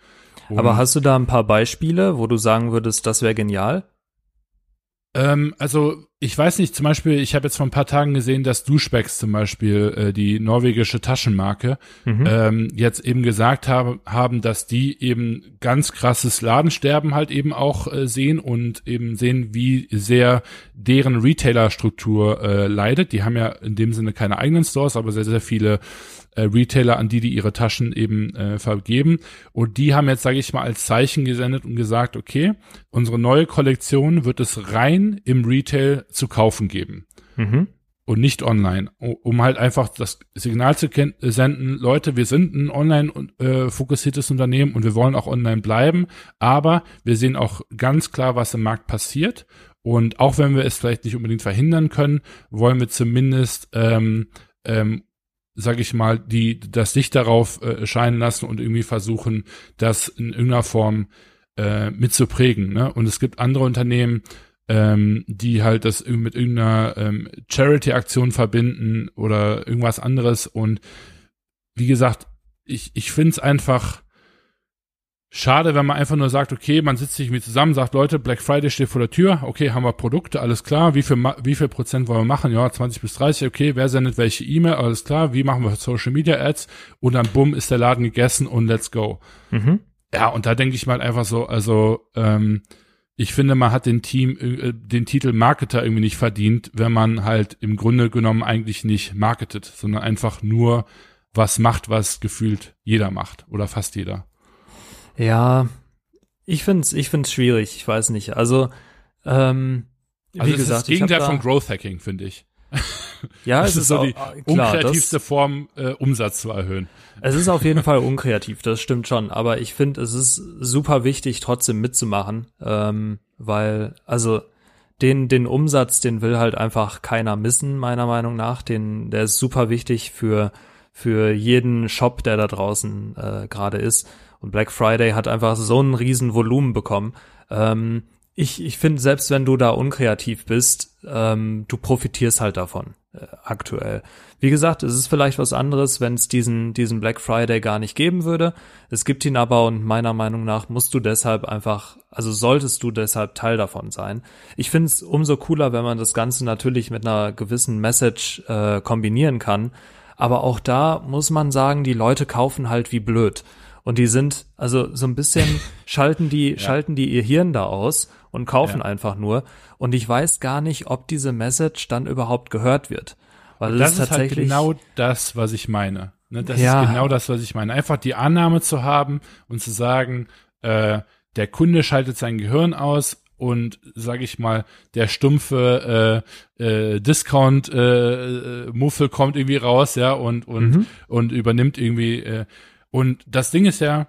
Und Aber hast du da ein paar Beispiele, wo du sagen würdest, das wäre genial? Ähm, also ich weiß nicht, zum Beispiel, ich habe jetzt vor ein paar Tagen gesehen, dass Duschbecks zum Beispiel, äh, die norwegische Taschenmarke, mhm. ähm, jetzt eben gesagt haben, haben, dass die eben ganz krasses Ladensterben halt eben auch äh, sehen und eben sehen, wie sehr deren Retailer-Struktur äh, leidet. Die haben ja in dem Sinne keine eigenen Stores, aber sehr, sehr viele äh, Retailer, an die die ihre Taschen eben äh, vergeben. Und die haben jetzt, sage ich mal, als Zeichen gesendet und gesagt, okay, unsere neue Kollektion wird es rein im Retail zu kaufen geben. Mhm. Und nicht online, um halt einfach das Signal zu senden, Leute, wir sind ein online äh, fokussiertes Unternehmen und wir wollen auch online bleiben, aber wir sehen auch ganz klar, was im Markt passiert. Und auch wenn wir es vielleicht nicht unbedingt verhindern können, wollen wir zumindest ähm, ähm, sag ich mal, die das Licht darauf äh, scheinen lassen und irgendwie versuchen, das in irgendeiner Form äh, mitzuprägen. Ne? Und es gibt andere Unternehmen, ähm, die halt das mit irgendeiner ähm, Charity-Aktion verbinden oder irgendwas anderes. Und wie gesagt, ich, ich finde es einfach Schade, wenn man einfach nur sagt, okay, man sitzt sich mit zusammen, sagt, Leute, Black Friday steht vor der Tür, okay, haben wir Produkte, alles klar, wie viel, wie viel Prozent wollen wir machen? Ja, 20 bis 30, okay, wer sendet welche E-Mail, alles klar, wie machen wir Social Media Ads? Und dann bumm, ist der Laden gegessen und let's go. Mhm. Ja, und da denke ich mal einfach so, also, ähm, ich finde, man hat den Team, äh, den Titel Marketer irgendwie nicht verdient, wenn man halt im Grunde genommen eigentlich nicht marketet, sondern einfach nur was macht, was gefühlt jeder macht oder fast jeder. Ja, ich find's, ich find's schwierig. Ich weiß nicht. Also, ähm, wie also gesagt, das Gegenteil von Growth Hacking, finde ich. Ja, es ist, ist so auch, die klar, unkreativste das, Form, äh, Umsatz zu erhöhen. Es ist auf jeden Fall unkreativ, das stimmt schon. Aber ich finde, es ist super wichtig, trotzdem mitzumachen, ähm, weil, also den, den Umsatz, den will halt einfach keiner missen, meiner Meinung nach. Den, der ist super wichtig für, für jeden Shop, der da draußen äh, gerade ist. Und Black Friday hat einfach so ein riesen Volumen bekommen. Ähm, ich ich finde, selbst wenn du da unkreativ bist, ähm, du profitierst halt davon äh, aktuell. Wie gesagt, es ist vielleicht was anderes, wenn es diesen, diesen Black Friday gar nicht geben würde. Es gibt ihn aber und meiner Meinung nach musst du deshalb einfach, also solltest du deshalb Teil davon sein. Ich finde es umso cooler, wenn man das Ganze natürlich mit einer gewissen Message äh, kombinieren kann. Aber auch da muss man sagen, die Leute kaufen halt wie blöd. Und die sind, also so ein bisschen schalten die, ja. schalten die ihr Hirn da aus und kaufen ja. einfach nur. Und ich weiß gar nicht, ob diese Message dann überhaupt gehört wird. Weil das, das ist, halt genau das, was ich meine. Ne, das ja. ist genau das, was ich meine. Einfach die Annahme zu haben und zu sagen, äh, der Kunde schaltet sein Gehirn aus und sage ich mal, der stumpfe äh, äh, Discount äh, äh, Muffel kommt irgendwie raus, ja, und und mhm. und übernimmt irgendwie äh, und das Ding ist ja,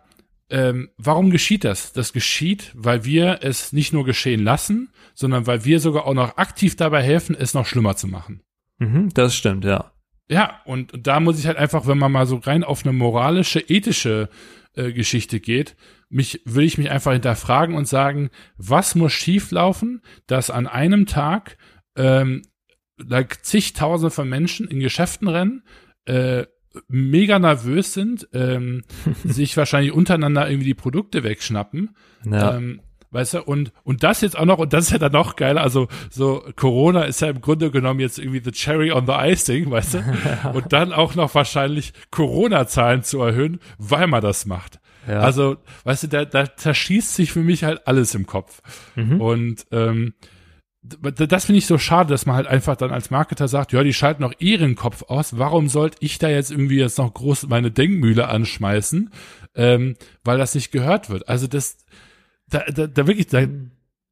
ähm, warum geschieht das? Das geschieht, weil wir es nicht nur geschehen lassen, sondern weil wir sogar auch noch aktiv dabei helfen, es noch schlimmer zu machen. Mhm, das stimmt, ja. Ja, und, da muss ich halt einfach, wenn man mal so rein auf eine moralische, ethische äh, Geschichte geht, mich will ich mich einfach hinterfragen und sagen, was muss schieflaufen, dass an einem Tag ähm, like zigtausende von Menschen in Geschäften rennen, äh, mega nervös sind, ähm, sich wahrscheinlich untereinander irgendwie die Produkte wegschnappen. Ja. Ähm, weißt du, und, und das jetzt auch noch, und das ist ja dann noch geiler, also so Corona ist ja im Grunde genommen jetzt irgendwie the cherry on the icing, weißt du, und dann auch noch wahrscheinlich Corona-Zahlen zu erhöhen, weil man das macht. Ja. Also, weißt du, da, da zerschießt sich für mich halt alles im Kopf. Mhm. Und ähm, das finde ich so schade, dass man halt einfach dann als Marketer sagt, ja, die schalten auch ihren Kopf aus. Warum sollte ich da jetzt irgendwie jetzt noch groß meine Denkmühle anschmeißen, ähm, weil das nicht gehört wird? Also das, da, da, da wirklich, da,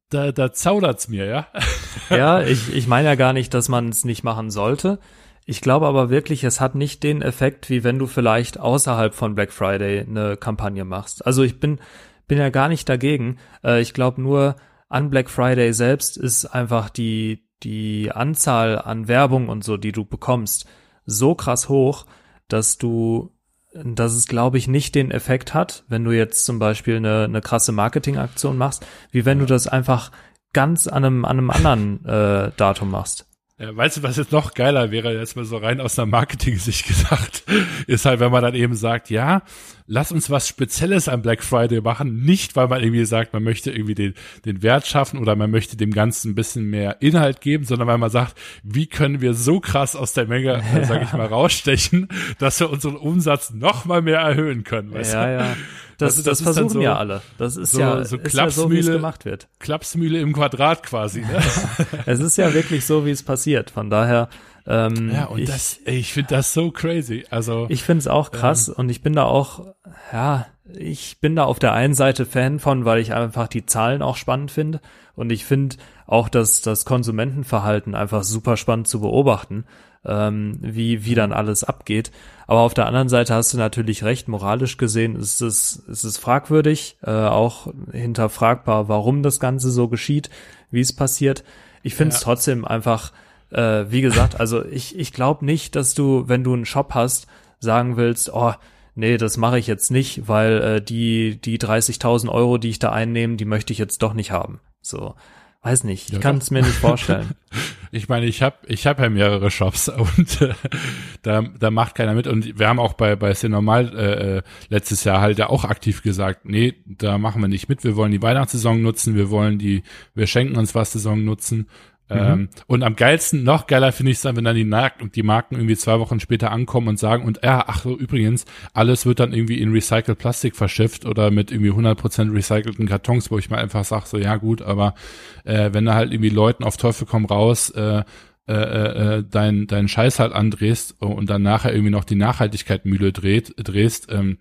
da, da zaudert's mir, ja. Ja, ich, ich meine ja gar nicht, dass man es nicht machen sollte. Ich glaube aber wirklich, es hat nicht den Effekt, wie wenn du vielleicht außerhalb von Black Friday eine Kampagne machst. Also ich bin, bin ja gar nicht dagegen. Äh, ich glaube nur, an Black Friday selbst ist einfach die, die Anzahl an Werbung und so, die du bekommst, so krass hoch, dass du, dass es, glaube ich, nicht den Effekt hat, wenn du jetzt zum Beispiel eine, eine krasse Marketingaktion machst, wie wenn du das einfach ganz an einem, an einem anderen äh, Datum machst. Ja, weißt du, was jetzt noch geiler wäre, jetzt mal so rein aus einer Marketing-Sicht gesagt, ist halt, wenn man dann eben sagt, ja, lass uns was Spezielles am Black Friday machen, nicht weil man irgendwie sagt, man möchte irgendwie den, den Wert schaffen oder man möchte dem Ganzen ein bisschen mehr Inhalt geben, sondern weil man sagt, wie können wir so krass aus der Menge, ja. sage ich mal, rausstechen, dass wir unseren Umsatz noch mal mehr erhöhen können. Weißt ja, du? ja. Das, das, das versuchen so, ja alle. Das ist so, ja so Klapsmühle, ja so, gemacht wird. Klapsmühle im Quadrat quasi. Ne? es ist ja wirklich so, wie es passiert. Von daher. Ähm, ja, und ich, das, ich finde das so crazy. Also ich finde es auch krass ähm, und ich bin da auch, ja, ich bin da auf der einen Seite Fan von, weil ich einfach die Zahlen auch spannend finde und ich finde auch dass das Konsumentenverhalten einfach super spannend zu beobachten ähm, wie, wie dann alles abgeht. Aber auf der anderen Seite hast du natürlich recht, moralisch gesehen ist es, ist es fragwürdig, äh, auch hinterfragbar, warum das Ganze so geschieht, wie es passiert. Ich finde es ja. trotzdem einfach, äh, wie gesagt, also ich, ich glaube nicht, dass du, wenn du einen Shop hast, sagen willst, oh, nee, das mache ich jetzt nicht, weil äh, die, die 30.000 Euro, die ich da einnehme, die möchte ich jetzt doch nicht haben. So, weiß nicht, ich ja, kann es mir nicht vorstellen. ich meine, ich habe ich hab ja mehrere Shops und äh, da, da macht keiner mit. Und wir haben auch bei, bei Normal äh, äh, letztes Jahr halt ja auch aktiv gesagt, nee, da machen wir nicht mit. Wir wollen die Weihnachtssaison nutzen, wir wollen die, wir schenken uns was Saison nutzen. Mhm. Ähm, und am geilsten, noch geiler finde ich es dann, wenn dann die, Marken, die Marken irgendwie zwei Wochen später ankommen und sagen, und ja, ach so, übrigens, alles wird dann irgendwie in Recycled Plastik verschifft oder mit irgendwie 100% recycelten Kartons, wo ich mal einfach sage, so, ja gut, aber äh, wenn da halt irgendwie Leuten auf Teufel komm raus, äh, äh, äh, dein, dein Scheiß halt andrehst und dann nachher irgendwie noch die Nachhaltigkeit Mühle dreht, drehst, ähm,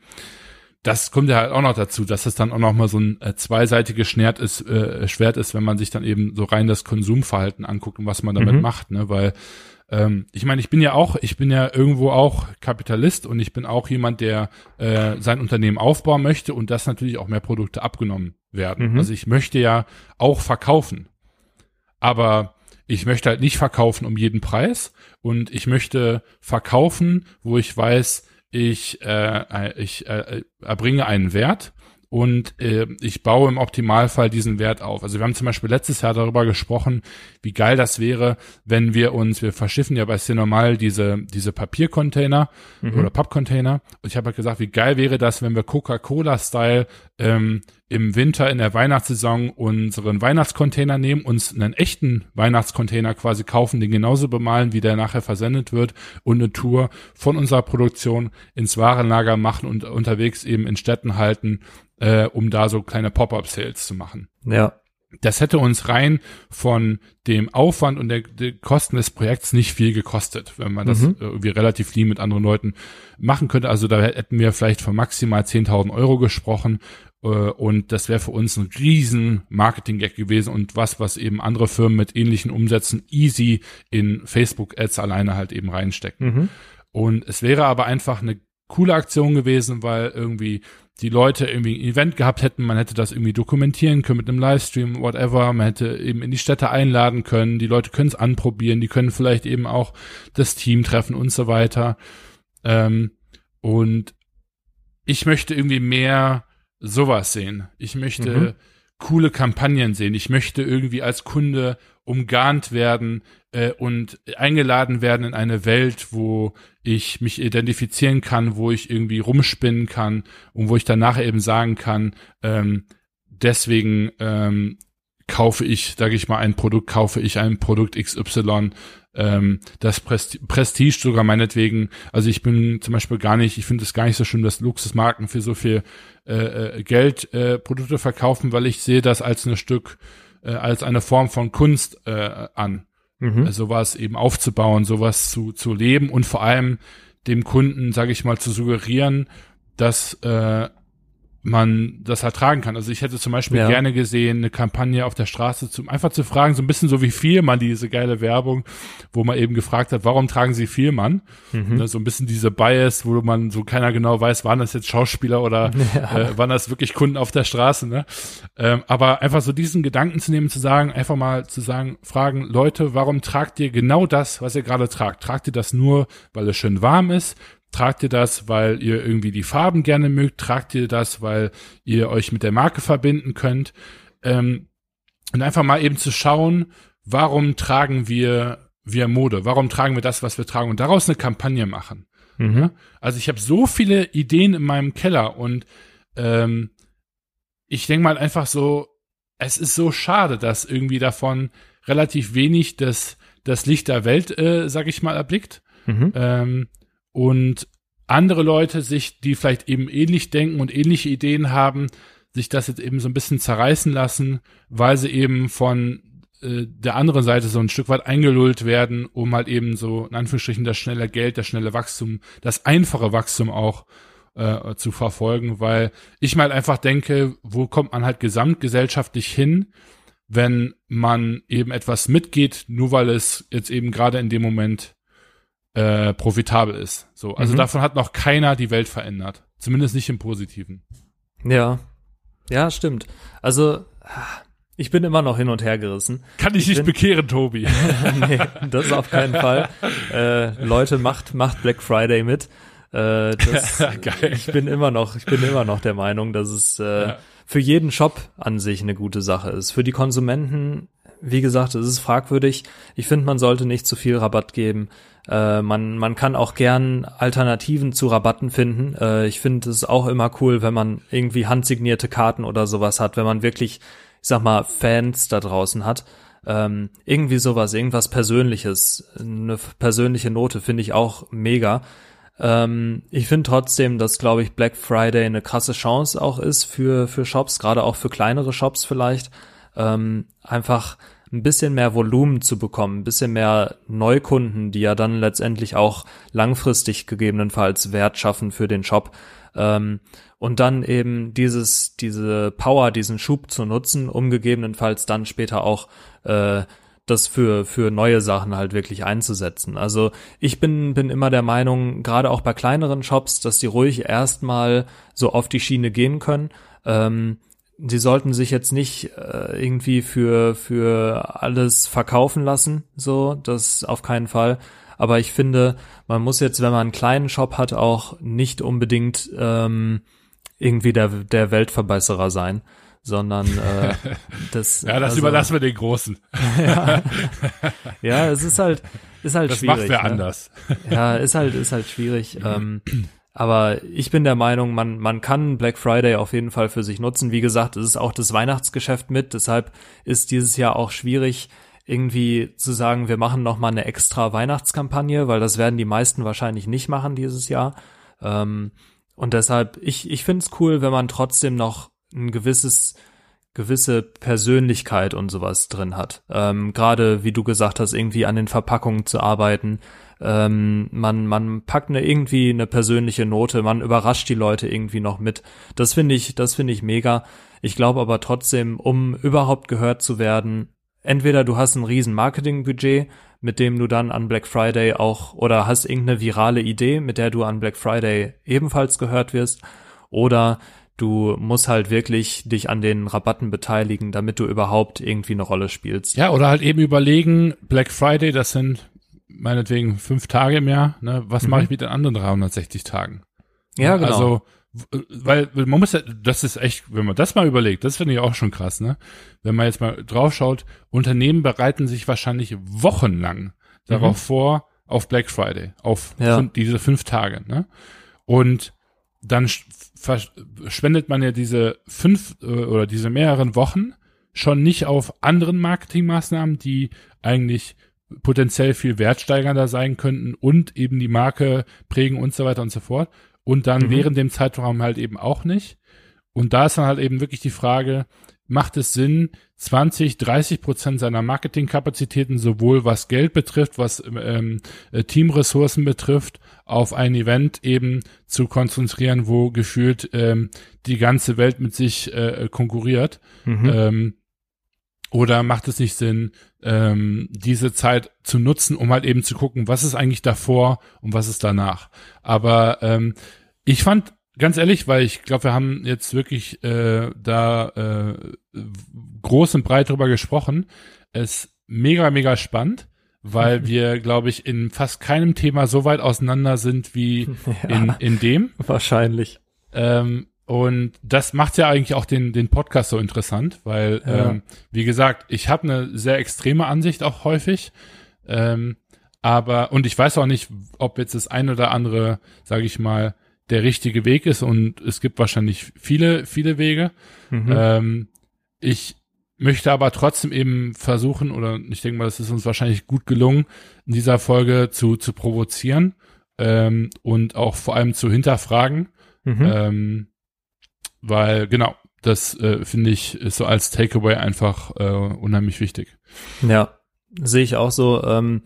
das kommt ja halt auch noch dazu, dass es dann auch noch mal so ein äh, zweiseitiges Schwert ist, äh, Schwert ist, wenn man sich dann eben so rein das Konsumverhalten anguckt und was man damit mhm. macht, ne? Weil ähm, ich meine, ich bin ja auch, ich bin ja irgendwo auch Kapitalist und ich bin auch jemand, der äh, sein Unternehmen aufbauen möchte und dass natürlich auch mehr Produkte abgenommen werden. Mhm. Also ich möchte ja auch verkaufen, aber ich möchte halt nicht verkaufen um jeden Preis und ich möchte verkaufen, wo ich weiß, ich, äh, ich äh, erbringe einen Wert und äh, ich baue im Optimalfall diesen Wert auf. Also wir haben zum Beispiel letztes Jahr darüber gesprochen, wie geil das wäre, wenn wir uns, wir verschiffen ja bei Cinemal diese, diese Papiercontainer mhm. oder Pappcontainer. Und ich habe halt gesagt, wie geil wäre das, wenn wir Coca-Cola-Style ähm, im Winter in der Weihnachtssaison unseren Weihnachtscontainer nehmen, uns einen echten Weihnachtscontainer quasi kaufen, den genauso bemalen, wie der nachher versendet wird und eine Tour von unserer Produktion ins Warenlager machen und unterwegs eben in Städten halten, äh, um da so kleine Pop-up-Sales zu machen. Ja. Das hätte uns rein von dem Aufwand und der, der Kosten des Projekts nicht viel gekostet, wenn man das mhm. irgendwie relativ lean mit anderen Leuten machen könnte. Also da hätten wir vielleicht von maximal 10.000 Euro gesprochen und das wäre für uns ein riesen Marketing-Gag gewesen und was, was eben andere Firmen mit ähnlichen Umsätzen easy in Facebook-Ads alleine halt eben reinstecken. Mhm. Und es wäre aber einfach eine coole Aktion gewesen, weil irgendwie die Leute irgendwie ein Event gehabt hätten, man hätte das irgendwie dokumentieren können mit einem Livestream, whatever, man hätte eben in die Städte einladen können, die Leute können es anprobieren, die können vielleicht eben auch das Team treffen und so weiter. Ähm, und ich möchte irgendwie mehr sowas sehen. Ich möchte mhm. coole Kampagnen sehen. Ich möchte irgendwie als Kunde umgarnt werden äh, und eingeladen werden in eine Welt, wo ich mich identifizieren kann, wo ich irgendwie rumspinnen kann und wo ich dann nachher eben sagen kann, ähm, deswegen ähm, kaufe ich, sage ich mal, ein Produkt, kaufe ich ein Produkt XY, ähm, das Prest Prestige sogar meinetwegen. Also ich bin zum Beispiel gar nicht, ich finde es gar nicht so schlimm, dass Luxusmarken für so viel äh, äh, Geld äh, Produkte verkaufen, weil ich sehe das als ein Stück, äh, als eine Form von Kunst äh, an. Mhm. Also sowas eben aufzubauen, sowas zu, zu leben und vor allem dem Kunden, sage ich mal, zu suggerieren, dass äh, man das halt tragen kann. Also ich hätte zum Beispiel ja. gerne gesehen, eine Kampagne auf der Straße, zum einfach zu fragen, so ein bisschen so wie Vielmann, diese geile Werbung, wo man eben gefragt hat, warum tragen sie Vielmann? Mhm. Ne, so ein bisschen diese Bias, wo man so keiner genau weiß, waren das jetzt Schauspieler oder ja. äh, waren das wirklich Kunden auf der Straße, ne? Ähm, aber einfach so diesen Gedanken zu nehmen, zu sagen, einfach mal zu sagen, fragen, Leute, warum tragt ihr genau das, was ihr gerade tragt? Tragt ihr das nur, weil es schön warm ist? Tragt ihr das, weil ihr irgendwie die Farben gerne mögt? Tragt ihr das, weil ihr euch mit der Marke verbinden könnt? Ähm, und einfach mal eben zu schauen, warum tragen wir wir Mode? Warum tragen wir das, was wir tragen? Und daraus eine Kampagne machen. Mhm. Also ich habe so viele Ideen in meinem Keller und ähm, ich denke mal einfach so, es ist so schade, dass irgendwie davon relativ wenig das, das Licht der Welt, äh, sag ich mal, erblickt. Mhm. Ähm, und andere Leute sich, die vielleicht eben ähnlich denken und ähnliche Ideen haben, sich das jetzt eben so ein bisschen zerreißen lassen, weil sie eben von äh, der anderen Seite so ein Stück weit eingelullt werden, um halt eben so in Anführungsstrichen das schnelle Geld, das schnelle Wachstum, das einfache Wachstum auch äh, zu verfolgen, weil ich mal einfach denke, wo kommt man halt gesamtgesellschaftlich hin, wenn man eben etwas mitgeht, nur weil es jetzt eben gerade in dem Moment äh, profitabel ist. So, also Mhm. davon hat noch keiner die Welt verändert, zumindest nicht im Positiven. Ja. Ja, stimmt. Also, ich bin immer noch hin und her gerissen. Kann ich, Ich nicht bin- bekehren, Tobi. nee, das auf keinen Fall. Äh, Leute, macht, macht Black Friday mit. Äh, das, Geil. Ich bin immer noch, ich bin immer noch der Meinung, dass es äh, Ja. für jeden Shop an sich eine gute Sache ist. Für die Konsumenten, wie gesagt, es ist fragwürdig. Ich finde, man sollte nicht zu viel Rabatt geben. Äh, man, man kann auch gern Alternativen zu Rabatten finden. Äh, ich finde es auch immer cool, wenn man irgendwie handsignierte Karten oder sowas hat, wenn man wirklich, ich sag mal, Fans da draußen hat. Ähm, irgendwie sowas, irgendwas Persönliches, eine persönliche Note finde ich auch mega. Ähm, ich finde trotzdem, dass, glaube ich, Black Friday eine krasse Chance auch ist für, für Shops, gerade auch für kleinere Shops vielleicht, ähm, einfach ein bisschen mehr Volumen zu bekommen, ein bisschen mehr Neukunden, die ja dann letztendlich auch langfristig gegebenenfalls Wert schaffen für den Shop. Ähm, und dann eben dieses, diese Power, diesen Schub zu nutzen, um gegebenenfalls dann später auch äh, das für, für neue Sachen halt wirklich einzusetzen. Also ich bin, bin immer der Meinung, gerade auch bei kleineren Shops, dass die ruhig erstmal so auf die Schiene gehen können. Ähm, die sollten sich jetzt nicht äh, irgendwie für, für alles verkaufen lassen, so, das auf keinen Fall. Aber ich finde, man muss jetzt, wenn man einen kleinen Shop hat, auch nicht unbedingt ähm, irgendwie der, der Weltverbesserer sein, sondern äh, das. Ja, das also- überlassen wir den Großen. ja, es ist halt, ist halt Das schwierig. macht wer ne? anders. Ja, ist halt, ist halt schwierig. ähm, aber ich bin der Meinung, man, man kann Black Friday auf jeden Fall für sich nutzen. Wie gesagt, es ist auch das Weihnachtsgeschäft mit. Deshalb ist dieses Jahr auch schwierig, irgendwie zu sagen, wir machen noch mal eine extra Weihnachtskampagne, weil das werden die meisten wahrscheinlich nicht machen dieses Jahr. Ähm, und deshalb, ich, ich finde es cool, wenn man trotzdem noch ein gewisses gewisse Persönlichkeit und sowas drin hat. Ähm, Gerade wie du gesagt hast, irgendwie an den Verpackungen zu arbeiten. Ähm, man, man packt eine irgendwie eine persönliche Note, man überrascht die Leute irgendwie noch mit. Das finde ich, das finde ich mega. Ich glaube aber trotzdem, um überhaupt gehört zu werden, entweder du hast ein riesen Marketingbudget, mit dem du dann an Black Friday auch oder hast irgendeine virale Idee, mit der du an Black Friday ebenfalls gehört wirst, oder du musst halt wirklich dich an den Rabatten beteiligen, damit du überhaupt irgendwie eine Rolle spielst. Ja, oder halt eben überlegen, Black Friday, das sind meinetwegen fünf Tage im Jahr, ne? Was Mhm. mache ich mit den anderen 360 Tagen? Ja, genau. Also, weil man muss ja, das ist echt, wenn man das mal überlegt, das finde ich auch schon krass, ne? Wenn man jetzt mal draufschaut, Unternehmen bereiten sich wahrscheinlich wochenlang darauf vor, auf Black Friday, auf Mhm. Ja. fün- diese fünf Tage, ne? Und dann sch- verschwendet man ja diese fünf äh, oder diese mehreren Wochen schon nicht auf anderen Marketingmaßnahmen, die eigentlich potenziell viel wertsteigernder sein könnten und eben die Marke prägen und so weiter und so fort. Und dann Mhm. während dem Zeitraum halt eben auch nicht. Und da ist dann halt eben wirklich die Frage, macht es Sinn, 20, 30 Prozent seiner Marketingkapazitäten, sowohl was Geld betrifft, was ähm, äh, Teamressourcen betrifft, auf ein Event eben zu konzentrieren, wo gefühlt ähm, die ganze Welt mit sich äh, konkurriert? Mhm. Ähm, oder macht es nicht Sinn, ähm, diese Zeit zu nutzen, um halt eben zu gucken, was ist eigentlich davor und was ist danach? Aber ähm, ich fand, ganz ehrlich, weil ich glaube, wir haben jetzt wirklich äh, da äh, groß und breit drüber gesprochen, es mega, mega spannend, weil wir, glaube ich, in fast keinem Thema so weit auseinander sind wie in, in dem. Wahrscheinlich. Ähm, und das macht ja eigentlich auch den, den Podcast so interessant, weil, Ja. ähm, wie gesagt, ich habe eine sehr extreme Ansicht auch häufig. Ähm, aber, und ich weiß auch nicht, ob jetzt das ein oder andere, sage ich mal, der richtige Weg ist und es gibt wahrscheinlich viele, viele Wege. Mhm. Ähm, ich möchte aber trotzdem eben versuchen, oder ich denke mal, es ist uns wahrscheinlich gut gelungen, in dieser Folge zu, zu provozieren ähm, und auch vor allem zu hinterfragen. Mhm. Ähm, weil, genau, das äh, finde ich ist so als Takeaway einfach äh, unheimlich wichtig. Ja, sehe ich auch so. Ähm,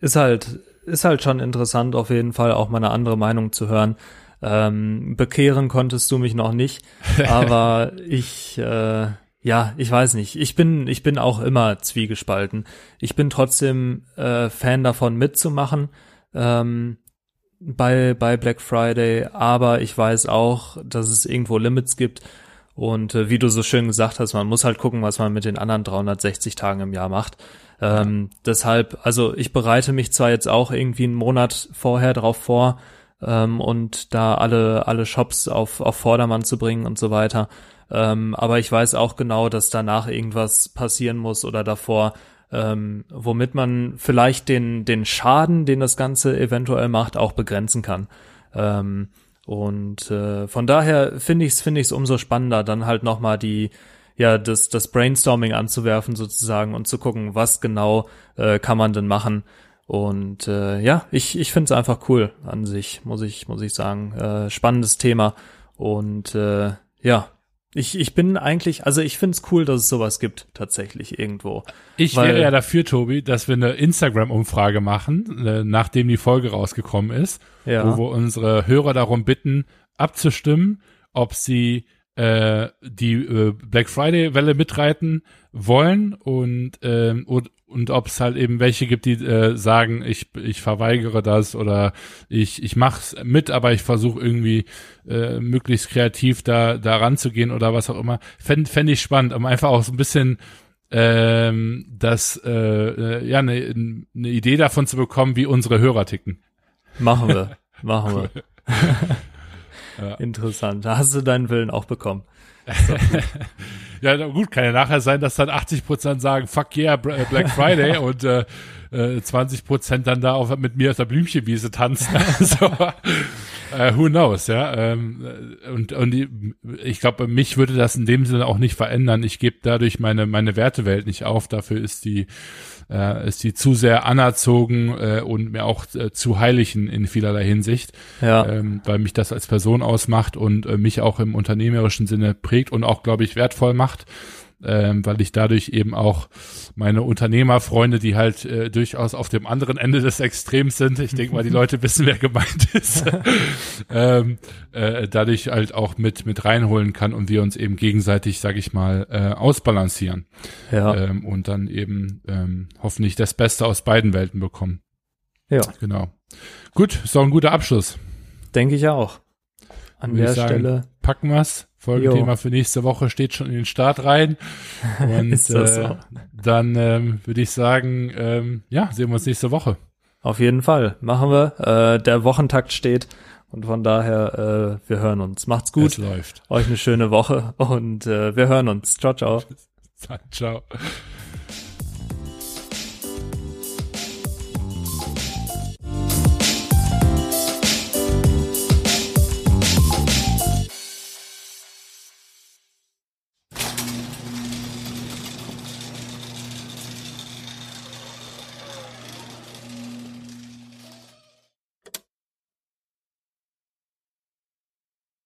ist halt, ist halt schon interessant, auf jeden Fall auch mal eine andere Meinung zu hören. Ähm, bekehren konntest du mich noch nicht, aber ich, äh, ja, ich weiß nicht. Ich bin, ich bin auch immer zwiegespalten. Ich bin trotzdem äh, Fan davon mitzumachen ähm, bei bei Black Friday, aber ich weiß auch, dass es irgendwo Limits gibt. Und äh, wie du so schön gesagt hast, man muss halt gucken, was man mit den anderen 360 Tagen im Jahr macht. Ähm, deshalb, also ich bereite mich zwar jetzt auch irgendwie einen Monat vorher drauf vor, ähm, und da alle, alle Shops auf, auf Vordermann zu bringen und so weiter. Ähm, aber ich weiß auch genau, dass danach irgendwas passieren muss oder davor, ähm, womit man vielleicht den, den Schaden, den das Ganze eventuell macht, auch begrenzen kann. Ähm, und äh, von daher finde ich es finde ich es umso spannender, dann halt nochmal die ja das das Brainstorming anzuwerfen sozusagen und zu gucken, was genau äh, kann man denn machen, und äh, ja, ich, ich finde es einfach cool an sich, muss ich, muss ich sagen. Äh, spannendes Thema. Und äh, ja, ich, ich bin eigentlich, also ich finde es cool, dass es sowas gibt, tatsächlich irgendwo. Ich Weil, wäre ja dafür, Tobi, dass wir eine Instagram-Umfrage machen, äh, nachdem die Folge rausgekommen ist, ja. wo wir unsere Hörer darum bitten, abzustimmen, ob sie äh, die äh, Black Friday-Welle mitreiten wollen und, ähm, und, und ob es halt eben welche gibt, die äh, sagen, ich, ich verweigere das oder ich, ich mach's mit, aber ich versuche irgendwie äh, möglichst kreativ da, da ranzugehen oder was auch immer. Fände fänd ich spannend, um einfach auch so ein bisschen ähm, das äh, äh ja eine ne Idee davon zu bekommen, wie unsere Hörer ticken. Machen wir, machen wir. Ja. Interessant. Da hast du deinen Willen auch bekommen. ja, gut, kann ja nachher sein, dass dann 80 Prozent sagen, fuck yeah, äh, Black Friday und äh, 20 äh, Prozent dann da auf, mit mir auf der Blümchenwiese tanzen. so, äh, who knows, ja. Ähm, und und die, ich glaube, mich würde das in dem Sinne auch nicht verändern. Ich gebe dadurch meine meine Wertewelt nicht auf. Dafür ist die äh, ist die zu sehr anerzogen äh, und mir auch äh, zu heilig in, in vielerlei Hinsicht, ja. ähm, weil mich das als Person ausmacht und äh, mich auch im unternehmerischen Sinne prägt und auch, glaube ich, wertvoll macht ähm, weil ich dadurch eben auch meine Unternehmerfreunde, die halt äh, durchaus auf dem anderen Ende des Extrems sind, ich denke mal, die Leute wissen, wer gemeint ist, ähm, äh, dadurch halt auch mit mit reinholen kann und wir uns eben gegenseitig, sage ich mal, äh, ausbalancieren ja. ähm, und dann eben ähm, hoffentlich das Beste aus beiden Welten bekommen. Ja, genau. Gut, ist doch ein guter Abschluss. Denke ich auch. An Würde der sagen, Stelle packen wir's. Folgethema jo. für nächste Woche steht schon in den Start rein. Und Ist das äh, dann ähm, würde ich sagen, ähm, ja, sehen wir uns nächste Woche. Auf jeden Fall. Machen wir. Äh, der Wochentakt steht. Und von daher, äh, wir hören uns. Macht's gut. Es läuft. Euch eine schöne Woche und äh, wir hören uns. Ciao, ciao. ciao.